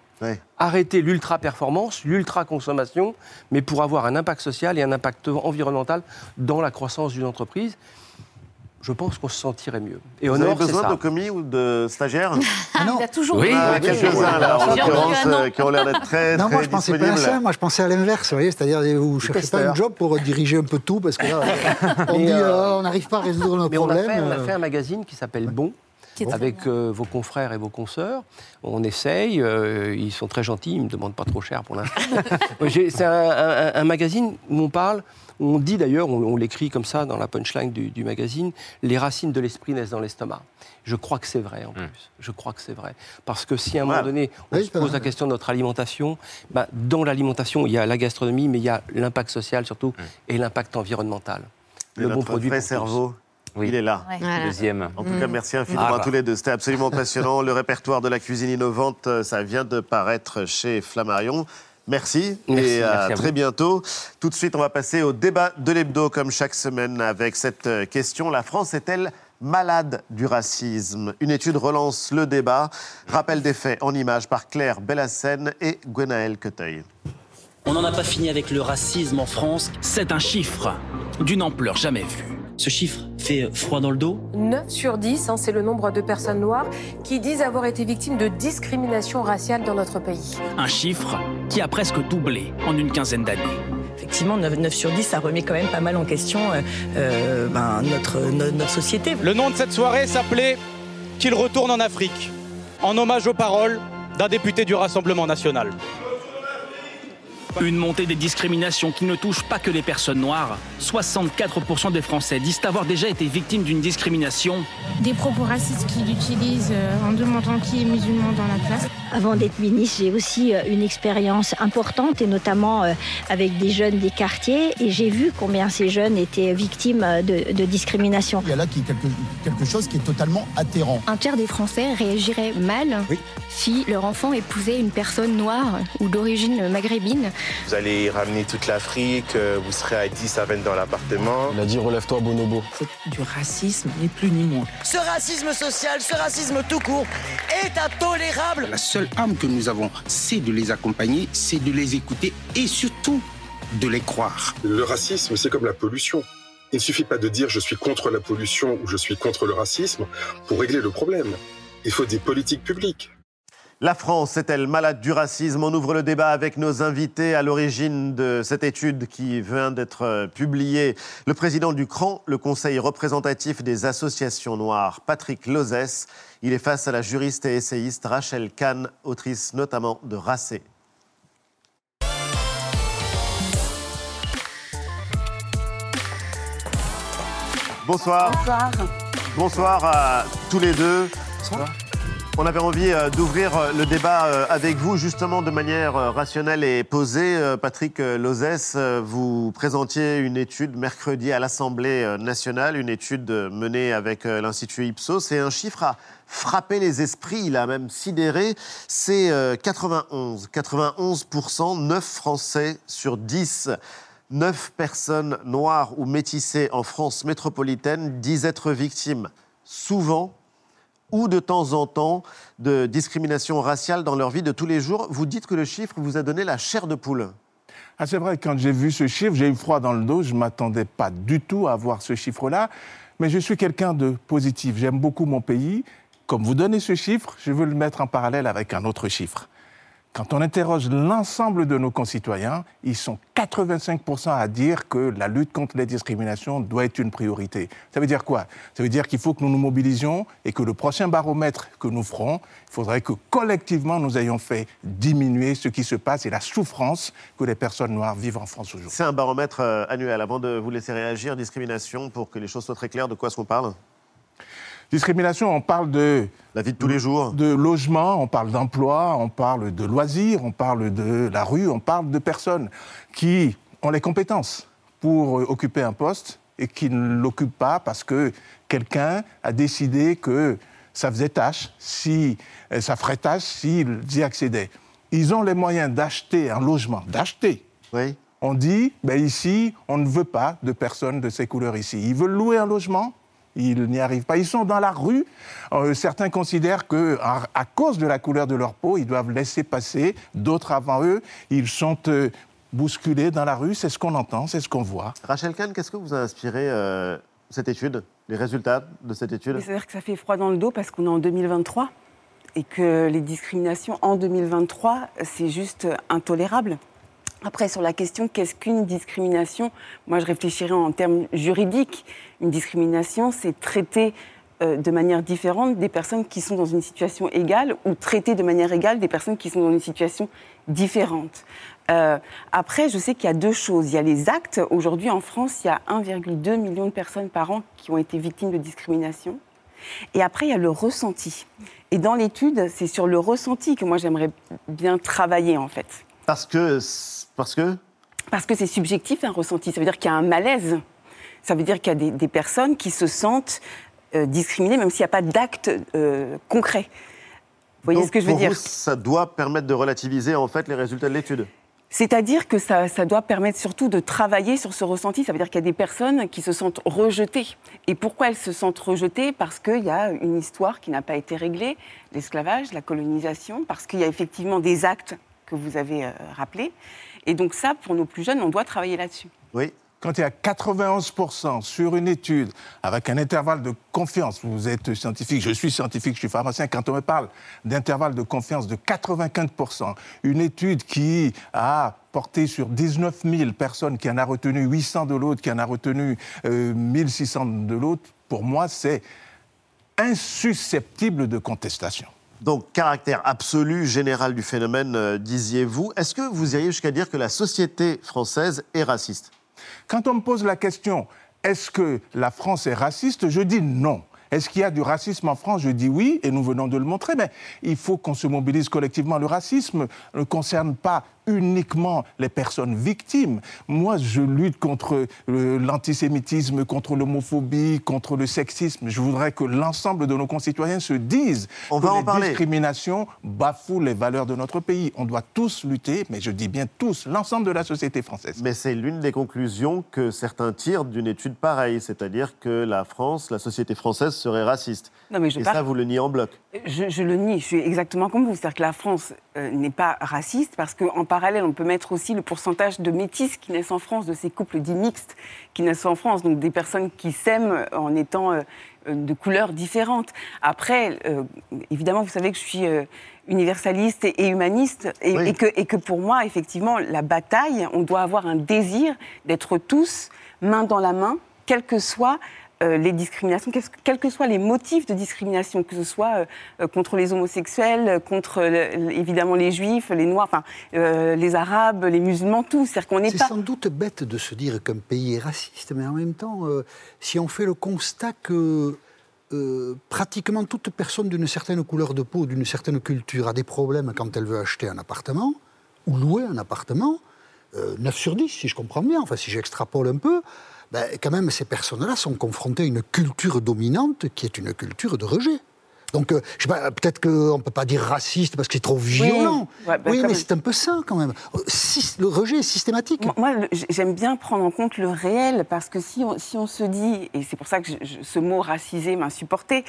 Arrêter l'ultra-performance, l'ultra-consommation, mais pour avoir un impact social et un impact environnemental dans la croissance d'une entreprise. Je pense qu'on se sentirait mieux. Et Vous Honor, avez c'est besoin ça. de commis ou de stagiaires? Il a toujours Oui, On en a oui, quelques-uns là, en l'occurrence, euh, qui ont l'air d'être très, Non, très moi je pensais pas à disponibles. ça, moi je pensais à l'inverse, vous voyez, c'est-à-dire vous ne cherchez pas un job pour diriger un peu tout, parce que là, on dit euh, euh, on n'arrive pas à résoudre nos Mais on a, problèmes. fait, on a fait un magazine qui s'appelle Bon. Avec euh, vos confrères et vos consoeurs. On essaye, euh, ils sont très gentils, ils ne me demandent pas trop cher pour l'instant. C'est un, un- un magazine où on parle, on dit d'ailleurs, on, on l'écrit comme ça dans la punchline du, du magazine, les racines de l'esprit naissent dans l'estomac. Je crois que c'est vrai en plus. Je crois que c'est vrai. Parce que si à un moment donné, on Oui, se pose la question de notre alimentation, bah, dans l'alimentation, il y a la gastronomie, mais il y a l'impact social surtout et l'impact environnemental. Et Le bon produit vrai pour tous. cerveau, il est là. Voilà. Deuxième. En tout cas, Mm. merci infiniment Ah, à tous les deux. C'était absolument passionnant. Le répertoire de la cuisine innovante, euh, ça vient de paraître chez Flammarion. Merci, Merci, et à merci à très vous. bientôt. Tout de suite, on va passer au débat de l'hebdo, comme chaque semaine, avec cette euh, question. La France est-elle malade du racisme? Une étude relance le débat. Rappel des faits en images par Claire Bellassène et Gwenaël Queteuil. On n'en a pas fini avec le racisme en France. C'est un chiffre d'une ampleur jamais vue. Ce chiffre fait froid dans le dos 9 sur 10, hein, c'est le nombre de personnes noires qui disent avoir été victimes de discrimination raciale dans notre pays. Un chiffre qui a presque doublé en une quinzaine d'années. Effectivement, 9, 9 sur 10, ça remet quand même pas mal en question euh, euh, ben, notre, no- notre société. Le nom de cette soirée s'appelait Qu'il retourne en Afrique, en hommage aux paroles d'un député du Rassemblement national. Une montée des discriminations qui ne touche pas que les personnes noires. 64% des Français disent avoir déjà été victimes d'une discrimination. Des propos racistes qu'il utilise euh, en demandant qui est musulman dans la classe. Avant d'être ministre, j'ai aussi euh, une expérience importante et notamment euh, avec des jeunes des quartiers et j'ai vu combien ces jeunes étaient victimes euh, de, de discrimination. Il y a là qui- quelque, quelque chose qui est totalement atterrant. Un tiers des Français réagiraient mal si leur enfant épousait une personne noire ou d'origine maghrébine. Vous allez ramener toute l'Afrique, vous serez à 10 à 20 dans l'appartement. Il a dit relève-toi bonobo. C'est du racisme, ni plus ni moins. Ce racisme social, ce racisme tout court est intolérable. La seule arme que nous avons, c'est de les accompagner, c'est de les écouter et surtout de les croire. Le racisme, c'est comme la pollution. Il ne suffit pas de dire je suis contre la pollution ou je suis contre le racisme pour régler le problème. Il faut des politiques publiques. La France est-elle malade du racisme? On ouvre le débat avec nos invités à l'origine de cette étude qui vient d'être euh, publiée. Le président du CRAN, le Conseil représentatif des associations noires, Patrick Lozès. Il est face à la juriste et essayiste Rachel Kahn, autrice notamment de Racé. Bonsoir. Bonsoir. Bonsoir à tous les deux. On avait envie euh, d'ouvrir euh, le débat euh, avec vous, justement de manière rationnelle et posée. Patrick Lozès, vous présentiez une étude mercredi à l'Assemblée nationale, une étude menée avec l'Institut Ipsos. Et un chiffre a frappé les esprits, il a même sidéré, c'est euh, 91. 91%, 9 Français sur 10. 9 personnes noires ou métissées en France métropolitaine disent être victimes souvent ou de temps en temps de discrimination raciale dans leur vie de tous les jours. Vous dites que le chiffre vous a donné la chair de poule. Ah, c'est vrai, quand j'ai vu ce chiffre, j'ai eu froid dans le dos. Je ne m'attendais pas du tout à voir ce chiffre-là. Mais je suis quelqu'un de positif. J'aime beaucoup mon pays. Comme vous donnez ce chiffre, je veux le mettre en parallèle avec un autre chiffre. Quand on interroge l'ensemble de nos concitoyens, ils sont 85% à dire que la lutte contre les discriminations doit être une priorité. Ça veut dire quoi? Ça veut dire qu'il faut que nous nous mobilisions et que le prochain baromètre que nous ferons, il faudrait que collectivement nous ayons fait diminuer ce qui se passe et la souffrance que les personnes noires vivent en France aujourd'hui. C'est un baromètre euh, annuel. Avant de vous laisser réagir, discrimination, pour que les choses soient très claires, de quoi est-ce qu'on parle? Discrimination, on parle de... La vie de tous les jours. De logement, on parle d'emploi, on parle de loisirs, on parle de la rue, on parle de personnes qui ont les compétences pour euh, occuper un poste et qui ne l'occupent pas parce que quelqu'un a décidé que ça faisait tâche, si, euh, ça ferait tâche s'ils y accédaient. Ils ont les moyens d'acheter un logement, d'acheter. Oui. On dit, ben ici, on ne veut pas de personnes de ces couleurs ici. Ils veulent louer un logement, ils n'y arrivent pas. Ils sont dans la rue. Euh, certains considèrent que, à, à cause de la couleur de leur peau, ils doivent laisser passer. D'autres avant eux, ils sont euh, bousculés dans la rue. C'est ce qu'on entend, c'est ce qu'on voit. Rachel Kahn, qu'est-ce que vous a inspiré euh, cette étude, les résultats de cette étude? C'est-à-dire que ça fait froid dans le dos parce qu'on est en 2023 et que les discriminations en 2023, c'est juste intolérable. Après, sur la question qu'est-ce qu'une discrimination, moi je réfléchirais en termes juridiques. Une discrimination, c'est traiter euh, de manière différente des personnes qui sont dans une situation égale ou traiter de manière égale des personnes qui sont dans une situation différente. Euh, après, je sais qu'il y a deux choses. Il y a les actes. Aujourd'hui, en France, il y a 1,2 million de personnes par an qui ont été victimes de discrimination. Et après, il y a le ressenti. Et dans l'étude, c'est sur le ressenti que moi j'aimerais bien travailler, en fait. Parce que. Parce que? Parce que c'est subjectif un ressenti. Ça veut dire qu'il y a un malaise. Ça veut dire qu'il y a des, des personnes qui se sentent euh, discriminées, même s'il n'y a pas d'acte euh, concret. Vous voyez Donc, ce que je veux pour dire? vous, ça doit permettre de relativiser en fait les résultats de l'étude. C'est-à-dire que ça, ça doit permettre surtout de travailler sur ce ressenti. Ça veut dire qu'il y a des personnes qui se sentent rejetées. Et pourquoi elles se sentent rejetées? Parce qu'il y a une histoire qui n'a pas été réglée, l'esclavage, la colonisation, parce qu'il y a effectivement des actes que vous avez euh, rappelés. Et donc ça, pour nos plus jeunes, on doit travailler là-dessus. Oui. Quand il y a 91% sur une étude avec un intervalle de confiance, vous êtes scientifique, je suis scientifique, je suis pharmacien, quand on me parle d'intervalle de confiance de 95%, une étude qui a porté sur 19 000 personnes, qui en a retenu 800 de l'autre, qui en a retenu euh, 1600 de l'autre, pour moi, c'est insusceptible de contestation. Donc, caractère absolu, général du phénomène, euh, disiez-vous. Est-ce que vous iriez jusqu'à dire que la société française est raciste? Quand on me pose la question, est-ce que la France est raciste Je dis non. Est-ce qu'il y a du racisme en France? Je dis oui, et nous venons de le montrer, mais il faut qu'on se mobilise collectivement. Le racisme ne concerne pas uniquement les personnes victimes. Moi, je lutte contre euh, l'antisémitisme, contre l'homophobie, contre le sexisme. Je voudrais que l'ensemble de nos concitoyens se disent On que va en les parler. discriminations bafouent les valeurs de notre pays. On doit tous lutter, mais je dis bien tous, l'ensemble de la société française. Mais c'est l'une des conclusions que certains tirent d'une étude pareille, c'est-à-dire que la France, la société française serait raciste. Non, mais je Et ça, vous le niez en bloc. Je, je le nie, je suis exactement comme vous. C'est-à-dire que la France euh, n'est pas raciste parce qu'en parallèle, on peut mettre aussi le pourcentage de métis qui naissent en France, de ces couples dits mixtes qui naissent en France, donc des personnes qui s'aiment en étant euh, de couleurs différentes. Après, euh, évidemment, vous savez que je suis euh, universaliste et, et humaniste et, et que, et que pour moi, effectivement, la bataille, on doit avoir un désir d'être tous main dans la main, quelles que soient euh, les discriminations, que- quels que soient les motifs de discrimination, que ce soit euh, euh, contre les homosexuels, contre le- évidemment les juifs, les noirs, enfin euh, les arabes, les musulmans, tout. C'est-à-dire qu'on n'est C'est pas. sans doute bête de se dire qu'un pays est raciste, mais en même temps, si on fait le constat que euh, pratiquement toute personne d'une certaine couleur de peau, d'une certaine culture, a des problèmes quand elle veut acheter un appartement ou louer un appartement, euh, 9 sur 10, si je comprends bien, enfin si j'extrapole un peu, ben, quand même ces personnes-là sont confrontées à une culture dominante qui est une culture de rejet. Donc, euh, je sais pas, peut-être qu'on ne peut pas dire raciste parce que c'est trop violent. Ouais, bah, oui, quand mais c'est un peu ça quand même. Euh, le rejet est systématique. Moi, j'aime bien prendre en compte le réel parce que si on, si on se dit, et c'est pour ça que je- ce mot racisé m'insupportait,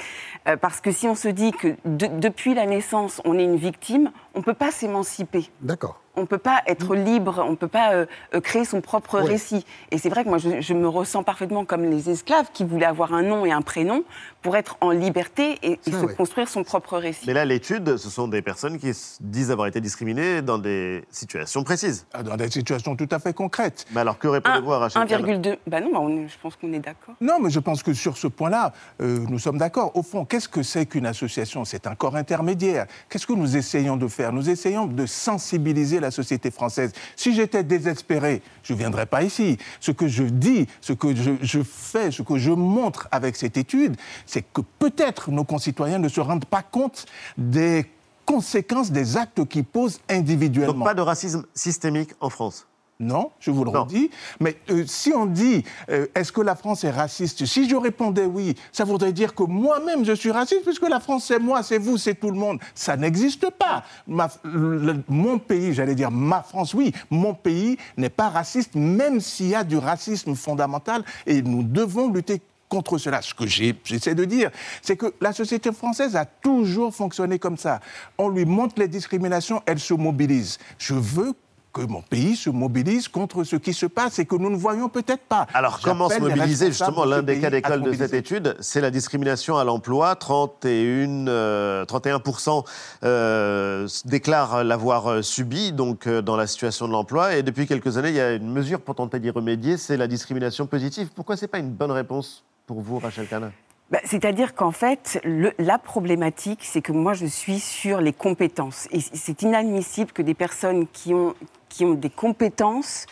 euh, parce que si on se dit que de- depuis la naissance, on est une victime, on ne peut pas s'émanciper. D'accord. On ne peut pas être libre, on ne peut pas euh, euh, créer son propre récit. Et c'est vrai que moi, je, me ressens parfaitement comme les esclaves qui voulaient avoir un nom et un prénom pour être en liberté et, se construire son propre récit. Mais là, l'étude, ce sont des personnes qui disent avoir été discriminées dans des situations précises. Ah, dans des situations tout à fait concrètes. Mais alors, que répondez-vous à Rachel 1,2. Ben non, bah, je pense qu'on est d'accord. Non, mais je pense que sur ce point-là, euh, nous sommes d'accord. Au fond, qu'est-ce que c'est qu'une association? C'est un corps intermédiaire. Qu'est-ce que nous essayons de faire? Nous essayons de sensibiliser la société française. Si j'étais désespéré, je ne viendrais pas ici. Ce que je dis, ce que je, fais, ce que je montre avec cette étude, c'est que peut-être nos concitoyens ne se rendent pas compte des conséquences des actes qu'ils posent individuellement. Donc pas de racisme systémique en France non, je vous le redis. Mais euh, si on dit euh, est-ce que la France est raciste? Si je répondais oui, ça voudrait dire que moi-même je suis raciste, puisque la France c'est moi, c'est vous, c'est tout le monde. Ça n'existe pas. mon pays, j'allais dire ma France, oui, mon pays n'est pas raciste, même s'il y a du racisme fondamental, et nous devons lutter contre cela. Ce que j'essaie de dire, c'est que la société française a toujours fonctionné comme ça. On lui montre les discriminations, elle se mobilise. Je veux que mon pays se mobilise contre ce qui se passe et que nous ne voyons peut-être pas. Alors comment se mobiliser Justement, l'un des cas d'école de cette étude, c'est la discrimination à l'emploi. 31, euh, 31% euh, déclarent l'avoir euh, subi donc, dans la situation de l'emploi. Et depuis quelques années, il y a une mesure pour tenter d'y remédier, c'est la discrimination positive. Pourquoi ce n'est pas une bonne réponse pour vous, Rachel Cana bah, c'est-à-dire qu'en fait, la problématique, c'est que moi, je suis sur les compétences. Et c'est inadmissible que des personnes qui ont, qui ont des compétences,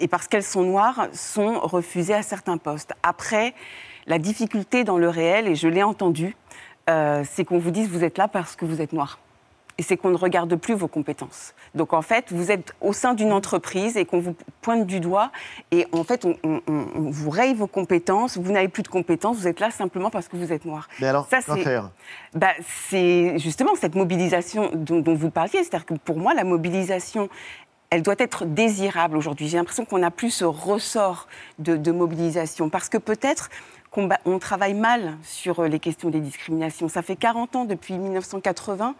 et parce qu'elles sont noires, sont refusées à certains postes. Après, la difficulté dans le réel, et je l'ai entendu, euh, c'est qu'on vous dise vous êtes là parce que vous êtes noir et c'est qu'on ne regarde plus vos compétences. Donc en fait, vous êtes au sein d'une entreprise et qu'on vous pointe du doigt et en fait, on, vous raye vos compétences, vous n'avez plus de compétences, vous êtes là simplement parce que vous êtes noir. Mais alors, ça, c'est bah, C'est justement cette mobilisation dont, vous parliez, c'est-à-dire que pour moi, la mobilisation, elle doit être désirable aujourd'hui. J'ai l'impression qu'on n'a plus ce ressort de, de mobilisation parce que peut-être qu'on on travaille mal sur les questions des discriminations. Ça fait 40 ans, depuis 1980,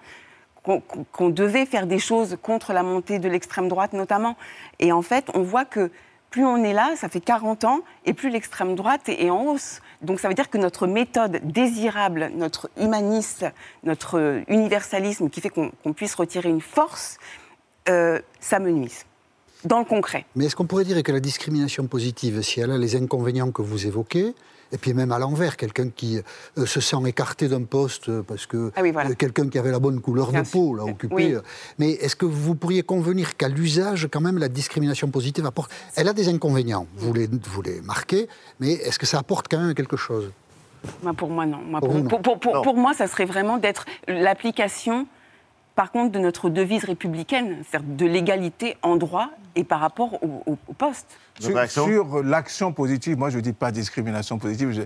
qu'on devait faire des choses contre la montée de l'extrême droite notamment. Et en fait, on voit que plus on est là, ça fait 40 ans, et plus l'extrême droite est en hausse. Donc ça veut dire que notre méthode désirable, notre humanisme, notre universalisme qui fait qu'on puisse retirer une force, euh, ça me nuise. Dans le concret. Mais est-ce qu'on pourrait dire que la discrimination positive, si elle a les inconvénients que vous évoquez, et puis même à l'envers, quelqu'un qui euh, se sent écarté d'un poste parce que ah euh, quelqu'un qui avait la bonne couleur de peau l'a occupé. Euh. Mais est-ce que vous pourriez convenir qu'à l'usage, quand même, la discrimination positive apporte... Elle a des inconvénients, vous les, vous les marquez, mais est-ce que ça apporte quand même quelque chose? Pour moi, non. pour, pour, moi, ça serait vraiment d'être l'application par contre, de notre devise républicaine, c'est-à-dire de l'égalité en droit et par rapport au, poste. Sur, l'action positive, moi je ne dis pas discrimination positive. Je...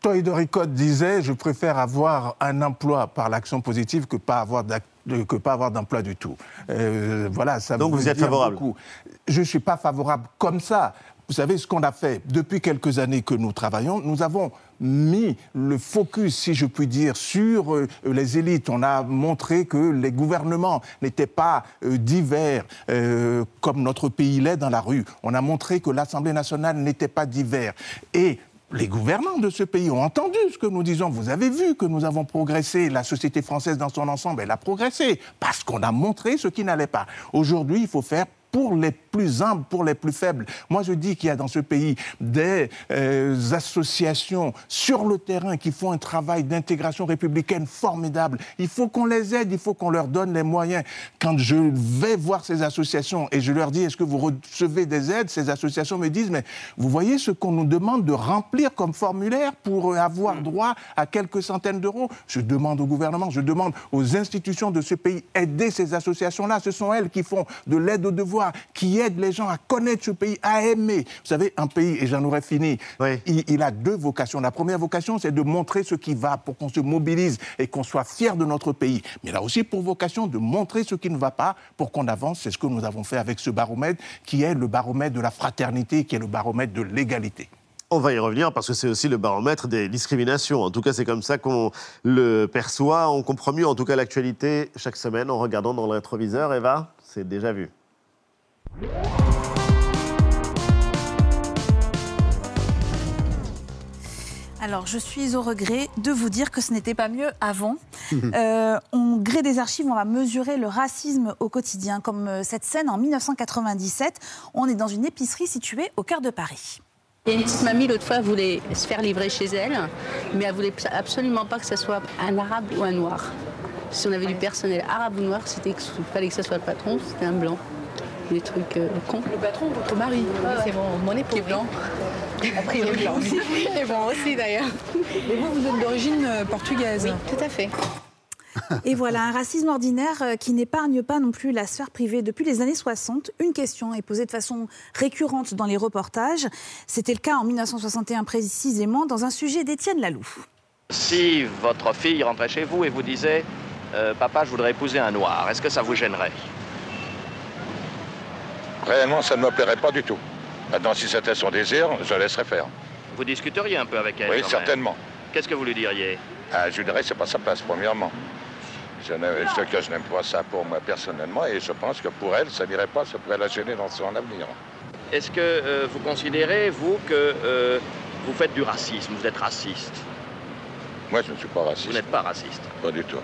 Toy de Ricotte disait je préfère avoir un emploi par l'action positive que pas avoir que pas avoir d'emploi du tout. Euh, voilà, ça Donc vous êtes favorable Je ne suis pas favorable comme ça. Vous savez ce qu'on a fait depuis quelques années que nous travaillons Nous avons mis le focus, si je puis dire, sur euh, les élites. On a montré que les gouvernements n'étaient pas euh, divers euh, comme notre pays l'est dans la rue. On a montré que l'Assemblée nationale n'était pas divers. Et les gouvernants de ce pays ont entendu ce que nous disons. Vous avez vu que nous avons progressé. La société française dans son ensemble, elle a progressé parce qu'on a montré ce qui n'allait pas. Aujourd'hui, il faut faire pour les plus humbles, pour les plus faibles. Moi, je dis qu'il y a dans ce pays des euh, associations sur le terrain qui font un travail d'intégration républicaine formidable. Il faut qu'on les aide, il faut qu'on leur donne les moyens. Quand je vais voir ces associations et je leur dis est-ce que vous recevez des aides, ces associations me disent mais vous voyez ce qu'on nous demande de remplir comme formulaire pour avoir mm. droit à quelques centaines d'euros? Je demande au gouvernement, je demande aux institutions de ce pays aider ces associations-là. Ce sont elles qui font de l'aide aux devoirs qui aide les gens à connaître ce pays, à aimer. Vous savez, un pays, et j'en aurais fini, il, a deux vocations. La première vocation, c'est de montrer ce qui va pour qu'on se mobilise et qu'on soit fier de notre pays. Mais il a aussi pour vocation de montrer ce qui ne va pas pour qu'on avance. C'est ce que nous avons fait avec ce baromètre, qui est le baromètre de la fraternité, qui est le baromètre de l'égalité. On va y revenir parce que c'est aussi le baromètre des discriminations. En tout cas, c'est comme ça qu'on le perçoit. On comprend mieux, en tout cas, l'actualité chaque semaine en regardant dans le rétroviseur. Eva, c'est déjà vu. Alors, je suis au regret de vous dire que ce n'était pas mieux avant. Euh, on gré des archives, on va mesurer le racisme au quotidien. Comme euh, cette scène en 1997, on est dans une épicerie située au cœur de Paris. Il y a une petite mamie, l'autre fois, elle voulait se faire livrer chez elle, mais elle voulait absolument pas que ce soit un arabe ou un noir. Si on avait du personnel arabe ou noir, c'était qu'il fallait que ce soit le patron, c'était un blanc. Des trucs euh, cons. Le patron, votre mari Oui, c'est bon, mon époux. Qui est blanc. A priori, blanc. Et bon aussi d'ailleurs. Et vous, vous êtes d'origine euh, portugaise Oui, tout à fait. Et voilà, un racisme ordinaire euh, qui n'épargne pas non plus la sphère privée. Depuis les années 60, une question est posée de façon récurrente dans les reportages. C'était le cas en 1961 précisément, dans un sujet d'Étienne Laloux. Si votre fille rentrait chez vous et vous disait euh, Papa, je voudrais épouser un noir, est-ce que ça vous gênerait? Réellement, ça ne me plairait pas du tout. Maintenant, si c'était son désir, je laisserais faire. Vous discuteriez un peu avec elle Oui, certainement. Qu'est-ce que vous lui diriez? Ah, je lui dirais que c'est pas sa place, premièrement. Je ne, ce que je n'aime pas ça pour moi personnellement, et je pense que pour elle, ça n'irait pas, ça pourrait la gêner dans son avenir. Est-ce que euh, vous considérez, vous, que euh, vous faites du racisme, vous êtes raciste? Moi, je ne suis pas raciste. Vous n'êtes pas raciste Pas du tout.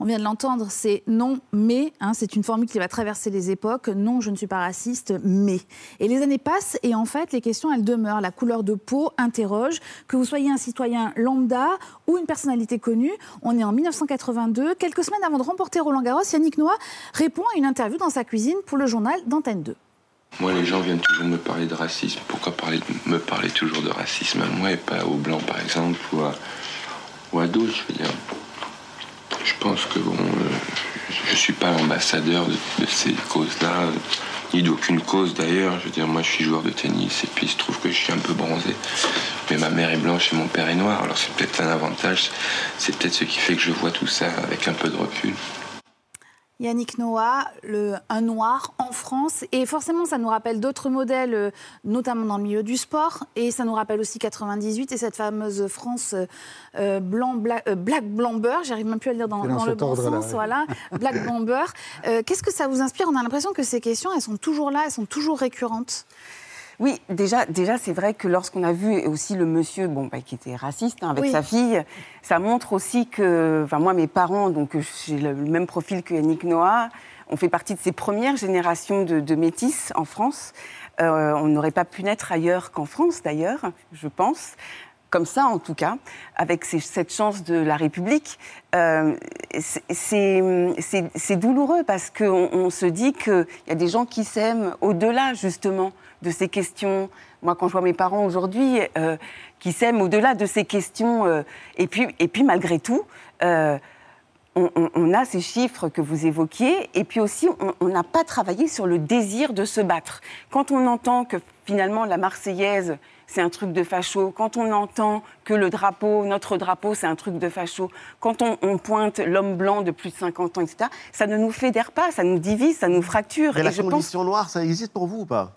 On vient de l'entendre, c'est non, mais. hein, c'est une formule qui va traverser les époques. Non, je ne suis pas raciste, mais. Et les années passent et en fait, les questions, elles demeurent. La couleur de peau interroge. Que vous soyez un citoyen lambda ou une personnalité connue, on est en 1982. Quelques semaines avant de remporter Roland Garros, Yannick Noah répond à une interview dans sa cuisine pour le journal d'Antenne 2. Moi, les gens viennent toujours me parler de racisme. Pourquoi me parler toujours de racisme à moi et pas aux blancs, par exemple, ou à, ou je veux dire. Je pense que bon, euh, je ne suis pas l'ambassadeur de, ces causes-là, ni d'aucune cause d'ailleurs. Je veux dire, moi, je suis joueur de tennis et puis il se trouve que je suis un peu bronzé. Mais ma mère est blanche et mon père est noir. Alors c'est peut-être un avantage. C'est peut-être ce qui fait que je vois tout ça avec un peu de recul. Yannick Noah, le, un noir en France. Et forcément, ça nous rappelle d'autres modèles, euh, notamment dans le milieu du sport. Et ça nous rappelle aussi 98 et cette fameuse France euh, blanc, bla- euh, black blamber. J'arrive même plus à le dire dans, C'est dans dans le bon sens. ouais. Voilà, black blamber. Euh, Qu'est-ce que ça vous inspire? On a l'impression que ces questions, elles sont toujours là, elles sont toujours récurrentes. Oui, déjà, déjà c'est vrai que lorsqu'on a vu aussi le monsieur bon, bah, qui était raciste hein, avec Oui. sa fille, ça montre aussi que, enfin, moi, mes parents, donc j'ai le même profil que Yannick Noah, on fait partie de ces premières générations de, de métis en France. Euh, on n'aurait pas pu naître ailleurs qu'en France, d'ailleurs, je pense. Comme ça, en tout cas, avec ces- cette chance de la République, euh, c'est douloureux parce qu'on on se dit qu'il y a des gens qui s'aiment au-delà, justement, de ces questions. Moi, quand je vois mes parents aujourd'hui, euh, qui s'aiment au-delà de ces questions, euh, et, puis, et puis, malgré tout, euh, on, on- on a ces chiffres que vous évoquiez, et puis aussi, on- n'a pas travaillé sur le désir de se battre. Quand on entend que finalement la Marseillaise, c'est un truc de facho, quand on entend que le drapeau, notre drapeau, c'est un truc de facho, quand on, on pointe l'homme blanc de plus de 50 ans, etc., ça ne nous fédère pas, ça nous divise, ça nous fracture. Mais et la je pense condition noire, ça existe pour vous ou pas?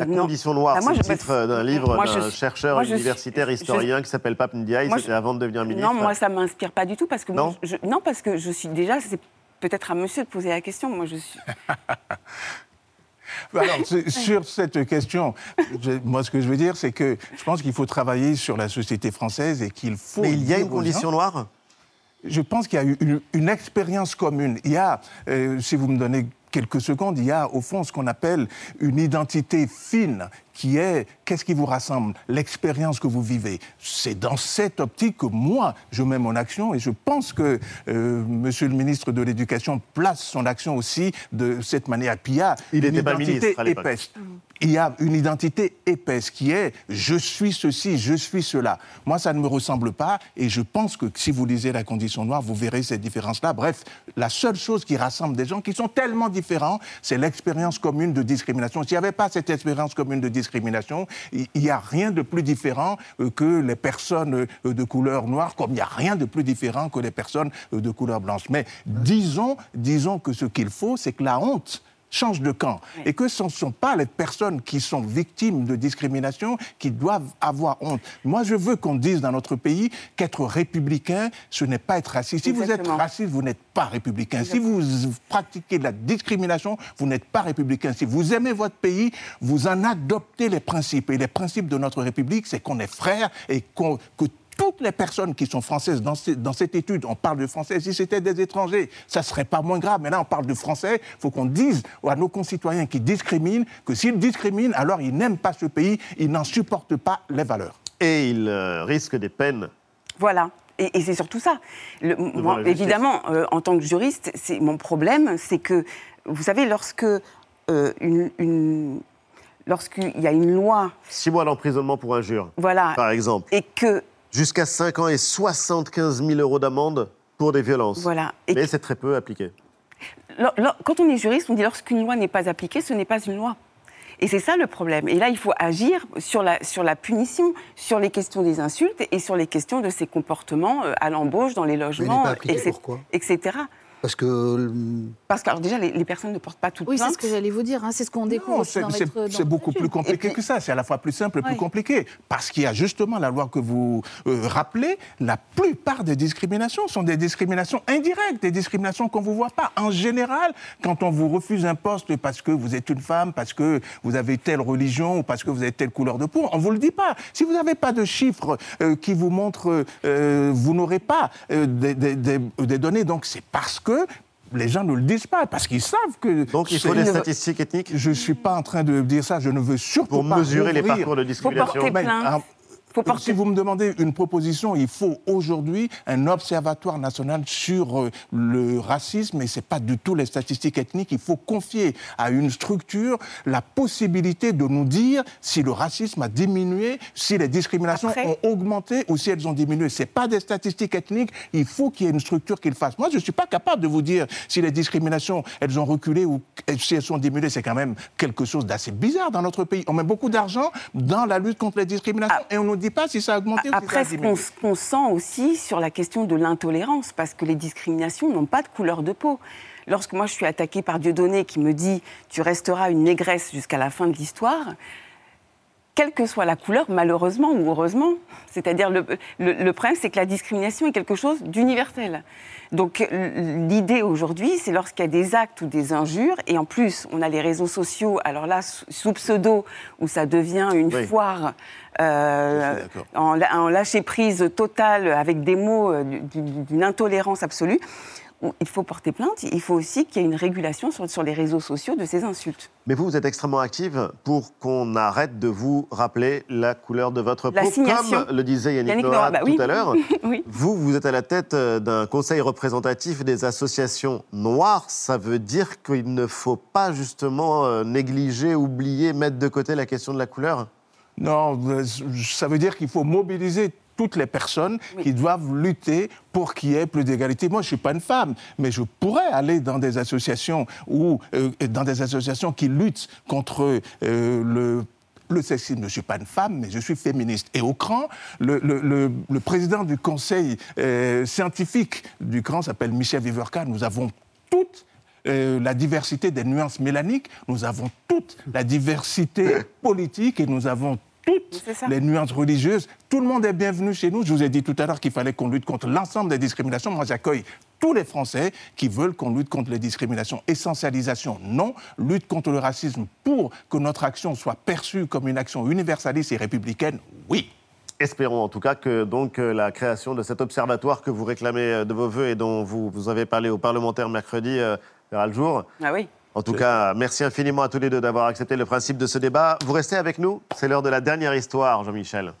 La Euh, non. condition noire, Ah, moi, c'est le titre d'un livre moi, je d'un chercheur moi, universitaire je- historien qui s'appelle Pape Ndiaye, Moi, je- avant de devenir ministre. Non, moi, ça m'inspire pas du tout parce que moi, Non je- non, parce que je suis déjà, c'est peut-être à monsieur de poser la question. Moi, je suis. Alors, c'est- sur cette question, je- moi, ce que je veux dire, c'est que je pense qu'il faut travailler sur la société française et qu'il faut. Mais il y a une condition gens- noire? Je pense qu'il y a eu une, une expérience commune. Il y a, euh, si vous me donnez quelques secondes, il y a au fond ce qu'on appelle une identité fine qui est qu'est-ce qui vous rassemble, l'expérience que vous vivez. C'est dans cette optique que moi, je mets mon action et je pense que euh, Monsieur le ministre de l'Éducation place son action aussi de cette manière. Puis il y a Il une n'était pas identité ministre à l'époque. épaisse. Il y a une identité épaisse qui est je suis ceci, je suis cela. Moi, ça ne me ressemble pas et je pense que si vous lisez La Condition Noire, vous verrez cette différence-là. Bref, la seule chose qui rassemble des gens qui sont tellement différents, c'est l'expérience commune de discrimination. S'il n'y avait pas cette expérience commune de discrimination, il n'y a rien de plus différent euh, que les personnes euh, de couleur noire, comme il n'y a rien de plus différent que les personnes euh, de couleur blanche. Mais disons, disons que ce qu'il faut, c'est que la honte change de camp. Et que ce ne sont pas les personnes qui sont victimes de discrimination qui doivent avoir honte. Moi, je veux qu'on dise dans notre pays qu'être républicain, ce n'est pas être raciste. Si vous êtes raciste, vous n'êtes pas républicain. Si vous pratiquez de la discrimination, vous n'êtes pas républicain. Si vous aimez votre pays, vous en adoptez les principes. Et les principes de notre République, c'est qu'on est frères et qu'on, que toutes les personnes qui sont françaises dans, dans cette étude, on parle de français, si c'était des étrangers, ça ne serait pas moins grave. Mais là, on parle de français, il faut qu'on dise à nos concitoyens qui discriminent que s'ils discriminent, alors ils n'aiment pas ce pays, ils n'en supportent pas les valeurs. Et ils euh, risquent des peines. Voilà. Et, c'est surtout ça. Le, moi, évidemment, euh, en tant que juriste, c'est mon problème, c'est que, vous savez, lorsque euh, une, lorsqu'il y a une loi. Six mois d'emprisonnement pour injure. Voilà. Par exemple. Et que Jusqu'à 5 ans et 75 000 euros d'amende pour des violences. Voilà. Mais c'est très peu appliqué. Quand on est juriste, on dit lorsqu'une loi n'est pas appliquée, ce n'est pas une loi. Et c'est ça le problème. Et là, il faut agir sur la, sur la punition, sur les questions des insultes et sur les questions de ces comportements euh, à l'embauche, dans les logements, etc., etc. Parce que. Parce que, alors déjà, les, personnes ne portent pas toutes Oui, c'est ce que j'allais vous dire. Hein. C'est ce qu'on découvre. C'est beaucoup plus compliqué que ça. C'est à la fois plus simple et plus compliqué. Parce qu'il y a justement la loi que vous euh, rappelez. La plupart des discriminations sont des discriminations indirectes, des discriminations qu'on ne vous voit pas. En général, quand on vous refuse un poste parce que vous êtes une femme, parce que vous avez telle religion ou parce que vous avez telle couleur de peau, on ne vous le dit pas. Si vous n'avez pas de chiffres euh, qui vous montrent, euh, vous n'aurez pas des, des données. Donc c'est parce que les gens ne le disent pas parce qu'ils savent que. Donc il faut des statistiques ethniques Je ne suis pas en train de dire ça, je ne veux surtout Pour pas. Pour mesurer les parcours de discrimination. Si vous me demandez une proposition, il faut aujourd'hui un observatoire national sur euh, le racisme, et ce n'est pas du tout les statistiques ethniques. Il faut confier à une structure la possibilité de nous dire si le racisme a diminué, si les discriminations ont augmenté ou si elles ont diminué. Ce n'est pas des statistiques ethniques, il faut qu'il y ait une structure qui le fasse. Moi, je ne suis pas capable de vous dire si les discriminations, elles ont reculé ou si elles sont diminuées. C'est quand même quelque chose d'assez bizarre dans notre pays. On met beaucoup d'argent dans la lutte contre les discriminations ah. et on nous dit pas si ça a augmenté ou si ça a diminué. Après, ce qu'on sent aussi sur la question de l'intolérance, parce que les discriminations n'ont pas de couleur de peau. Lorsque moi je suis attaquée par Dieudonné qui me dit tu resteras une négresse jusqu'à la fin de l'histoire, quelle que soit la couleur, malheureusement ou heureusement. C'est-à-dire, le, le, problème, c'est que la discrimination est quelque chose d'universel. Donc, l'idée aujourd'hui, c'est lorsqu'il y a des actes ou des injures, et en plus, on a les réseaux sociaux, alors là, sous pseudo, où ça devient une foire euh, en, en lâcher prise totale, avec des mots euh, d'une intolérance absolue il faut porter plainte, il faut aussi qu'il y ait une régulation sur, les réseaux sociaux de ces insultes. Mais vous, vous êtes extrêmement active pour qu'on arrête de vous rappeler la couleur de votre peau, comme le disait Yannick, Noah bah tout à l'heure. Vous, vous êtes à la tête euh, d'un conseil représentatif des associations noires. Ça veut dire qu'il ne faut pas justement négliger, oublier, mettre de côté la question de la couleur? Non, ça veut dire qu'il faut mobiliser toutes les personnes qui doivent lutter pour qu'il y ait plus d'égalité. Moi, je ne suis pas une femme, mais je pourrais aller dans des associations ou euh, dans des associations qui luttent contre euh, le le sexisme. Je ne suis pas une femme, mais je suis féministe. Et au CRAN, le, président du conseil euh, scientifique du CRAN s'appelle Michel Viverka. Nous avons toute la diversité des nuances mélaniques, nous avons toute la diversité politique et nous avons toutes les nuances religieuses. Tout le monde est bienvenu chez nous. Je vous ai dit tout à l'heure qu'il fallait qu'on lutte contre l'ensemble des discriminations. Moi, j'accueille tous les Français qui veulent qu'on lutte contre les discriminations. Essentialisation, non. Lutte contre le racisme pour que notre action soit perçue comme une action universaliste et républicaine, oui. Espérons en tout cas que donc euh, la création de cet observatoire que vous réclamez euh, de vos voeux et dont vous, vous avez parlé aux parlementaires mercredi euh, verra le jour. Ah oui. En tout cas, merci infiniment à tous les deux d'avoir accepté le principe de ce débat. Vous restez avec nous C'est l'heure de la dernière histoire, Jean-Michel.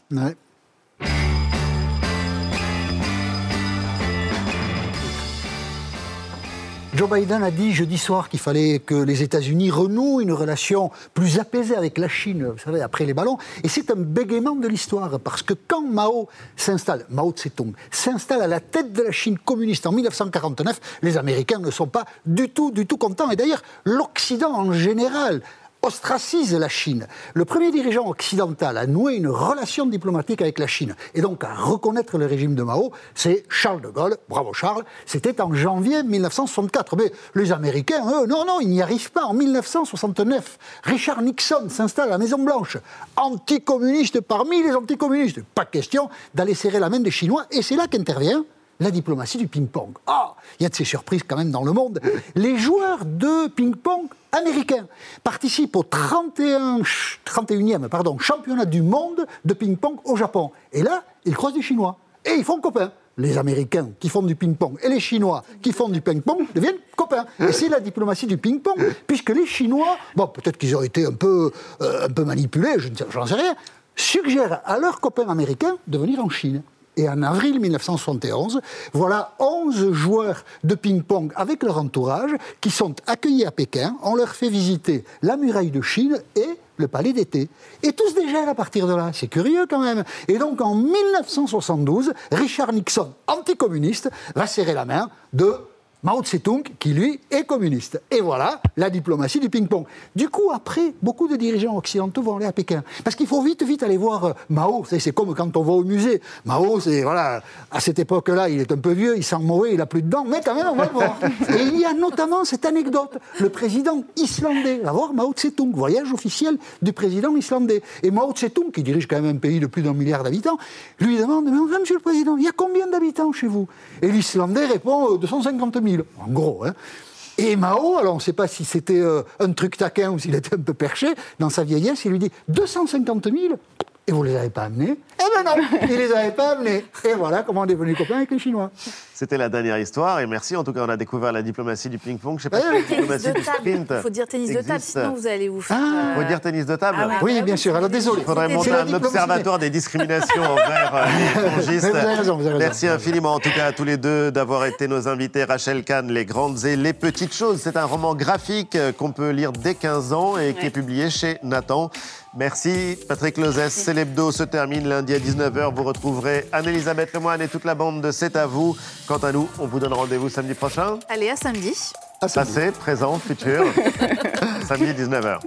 Joe Biden a dit jeudi soir qu'il fallait que les États-Unis renouent une relation plus apaisée avec la Chine, vous savez, après les ballons. Et c'est un bégaiement de l'histoire, parce que quand Mao s'installe, Mao Tse-tung, s'installe à la tête de la Chine communiste en 1949, les Américains ne sont pas du tout, du tout contents. Et d'ailleurs, l'Occident en général ostracise la Chine. Le premier dirigeant occidental à nouer une relation diplomatique avec la Chine et donc à reconnaître le régime de Mao, c'est Charles de Gaulle. Bravo Charles. C'était en janvier 1964. Mais les Américains, eux, non, non, ils n'y arrivent pas. En 1969, Richard Nixon s'installe à la Maison-Blanche, anticommuniste parmi les anticommunistes. Pas question d'aller serrer la main des Chinois. Et c'est là qu'intervient la diplomatie du ping-pong. Ah, il y a de ces surprises quand même dans le monde. Les joueurs de ping-pong américains participent au 31, 31e pardon, championnat du monde de ping-pong au Japon. Et là, ils croisent des Chinois. Et ils font copains. Les Américains qui font du ping-pong et les Chinois qui font du ping-pong deviennent copains. Et c'est la diplomatie du ping-pong, puisque les Chinois, bon, peut-être qu'ils ont été un peu, euh, un peu manipulés, je n'en sais rien, suggèrent à leurs copains américains de venir en Chine. Et en avril 1971, voilà 11 joueurs de ping-pong avec leur entourage qui sont accueillis à Pékin. On leur fait visiter la muraille de Chine et le palais d'été. Et tous déjà à partir de là. C'est curieux quand même. Et donc en 1972, Richard Nixon, anticommuniste, va serrer la main de Mao Tse-tung, qui lui est communiste. Et voilà la diplomatie du ping-pong. Du coup, après, beaucoup de dirigeants occidentaux vont aller à Pékin. Parce qu'il faut vite, vite aller voir euh, Mao. C'est comme quand on va au musée. Mao, c'est, voilà, à cette époque-là, il est un peu vieux, il sent mauvais, il a plus de dents, mais quand même, on va le voir. Et il y a notamment cette anecdote. Le président islandais va voir Mao Tse-tung, voyage officiel du président islandais. Et Mao Tse-tung, qui dirige quand même un pays de plus d'un milliard d'habitants, lui demande, mais monsieur le président, il y a combien d'habitants chez vous? Et l'Islandais répond, euh, 250 000 en gros. Hein. Et Mao, alors on ne sait pas si c'était euh, un truc taquin ou s'il était un peu perché, dans sa vieillesse, il lui dit 250 000 et vous ne les avez pas amenés Eh ben non, il les avait pas amenés. Et voilà comment on est devenu copain avec les Chinois. C'était la dernière histoire et merci. En tout cas, on a découvert la diplomatie du ping-pong. Je sais pas si la diplomatie du sprint. Il faut dire tennis de table, sinon vous allez vous faire. Il faut dire tennis de table. Ah, oui, bien sûr. Alors désolé. Il faudrait monter un observatoire des discriminations envers euh, les épongistes. Vous avez raison, vous avez raison. Merci infiniment, en tout cas, à tous les deux d'avoir été nos invités. Rachel Kahn, Les grandes et les petites choses. C'est un roman graphique euh, qu'on peut lire dès 15 ans et qui est publié chez Nathan. Merci Patrick Lozès. C'est l'hebdo se termine lundi à 19h. Vous retrouverez Anne-Elisabeth Lemoine et toute la bande de C'est à vous. Quant à nous, on vous donne rendez-vous samedi prochain. Allez, à samedi. Passé, présent, futur. samedi 19h.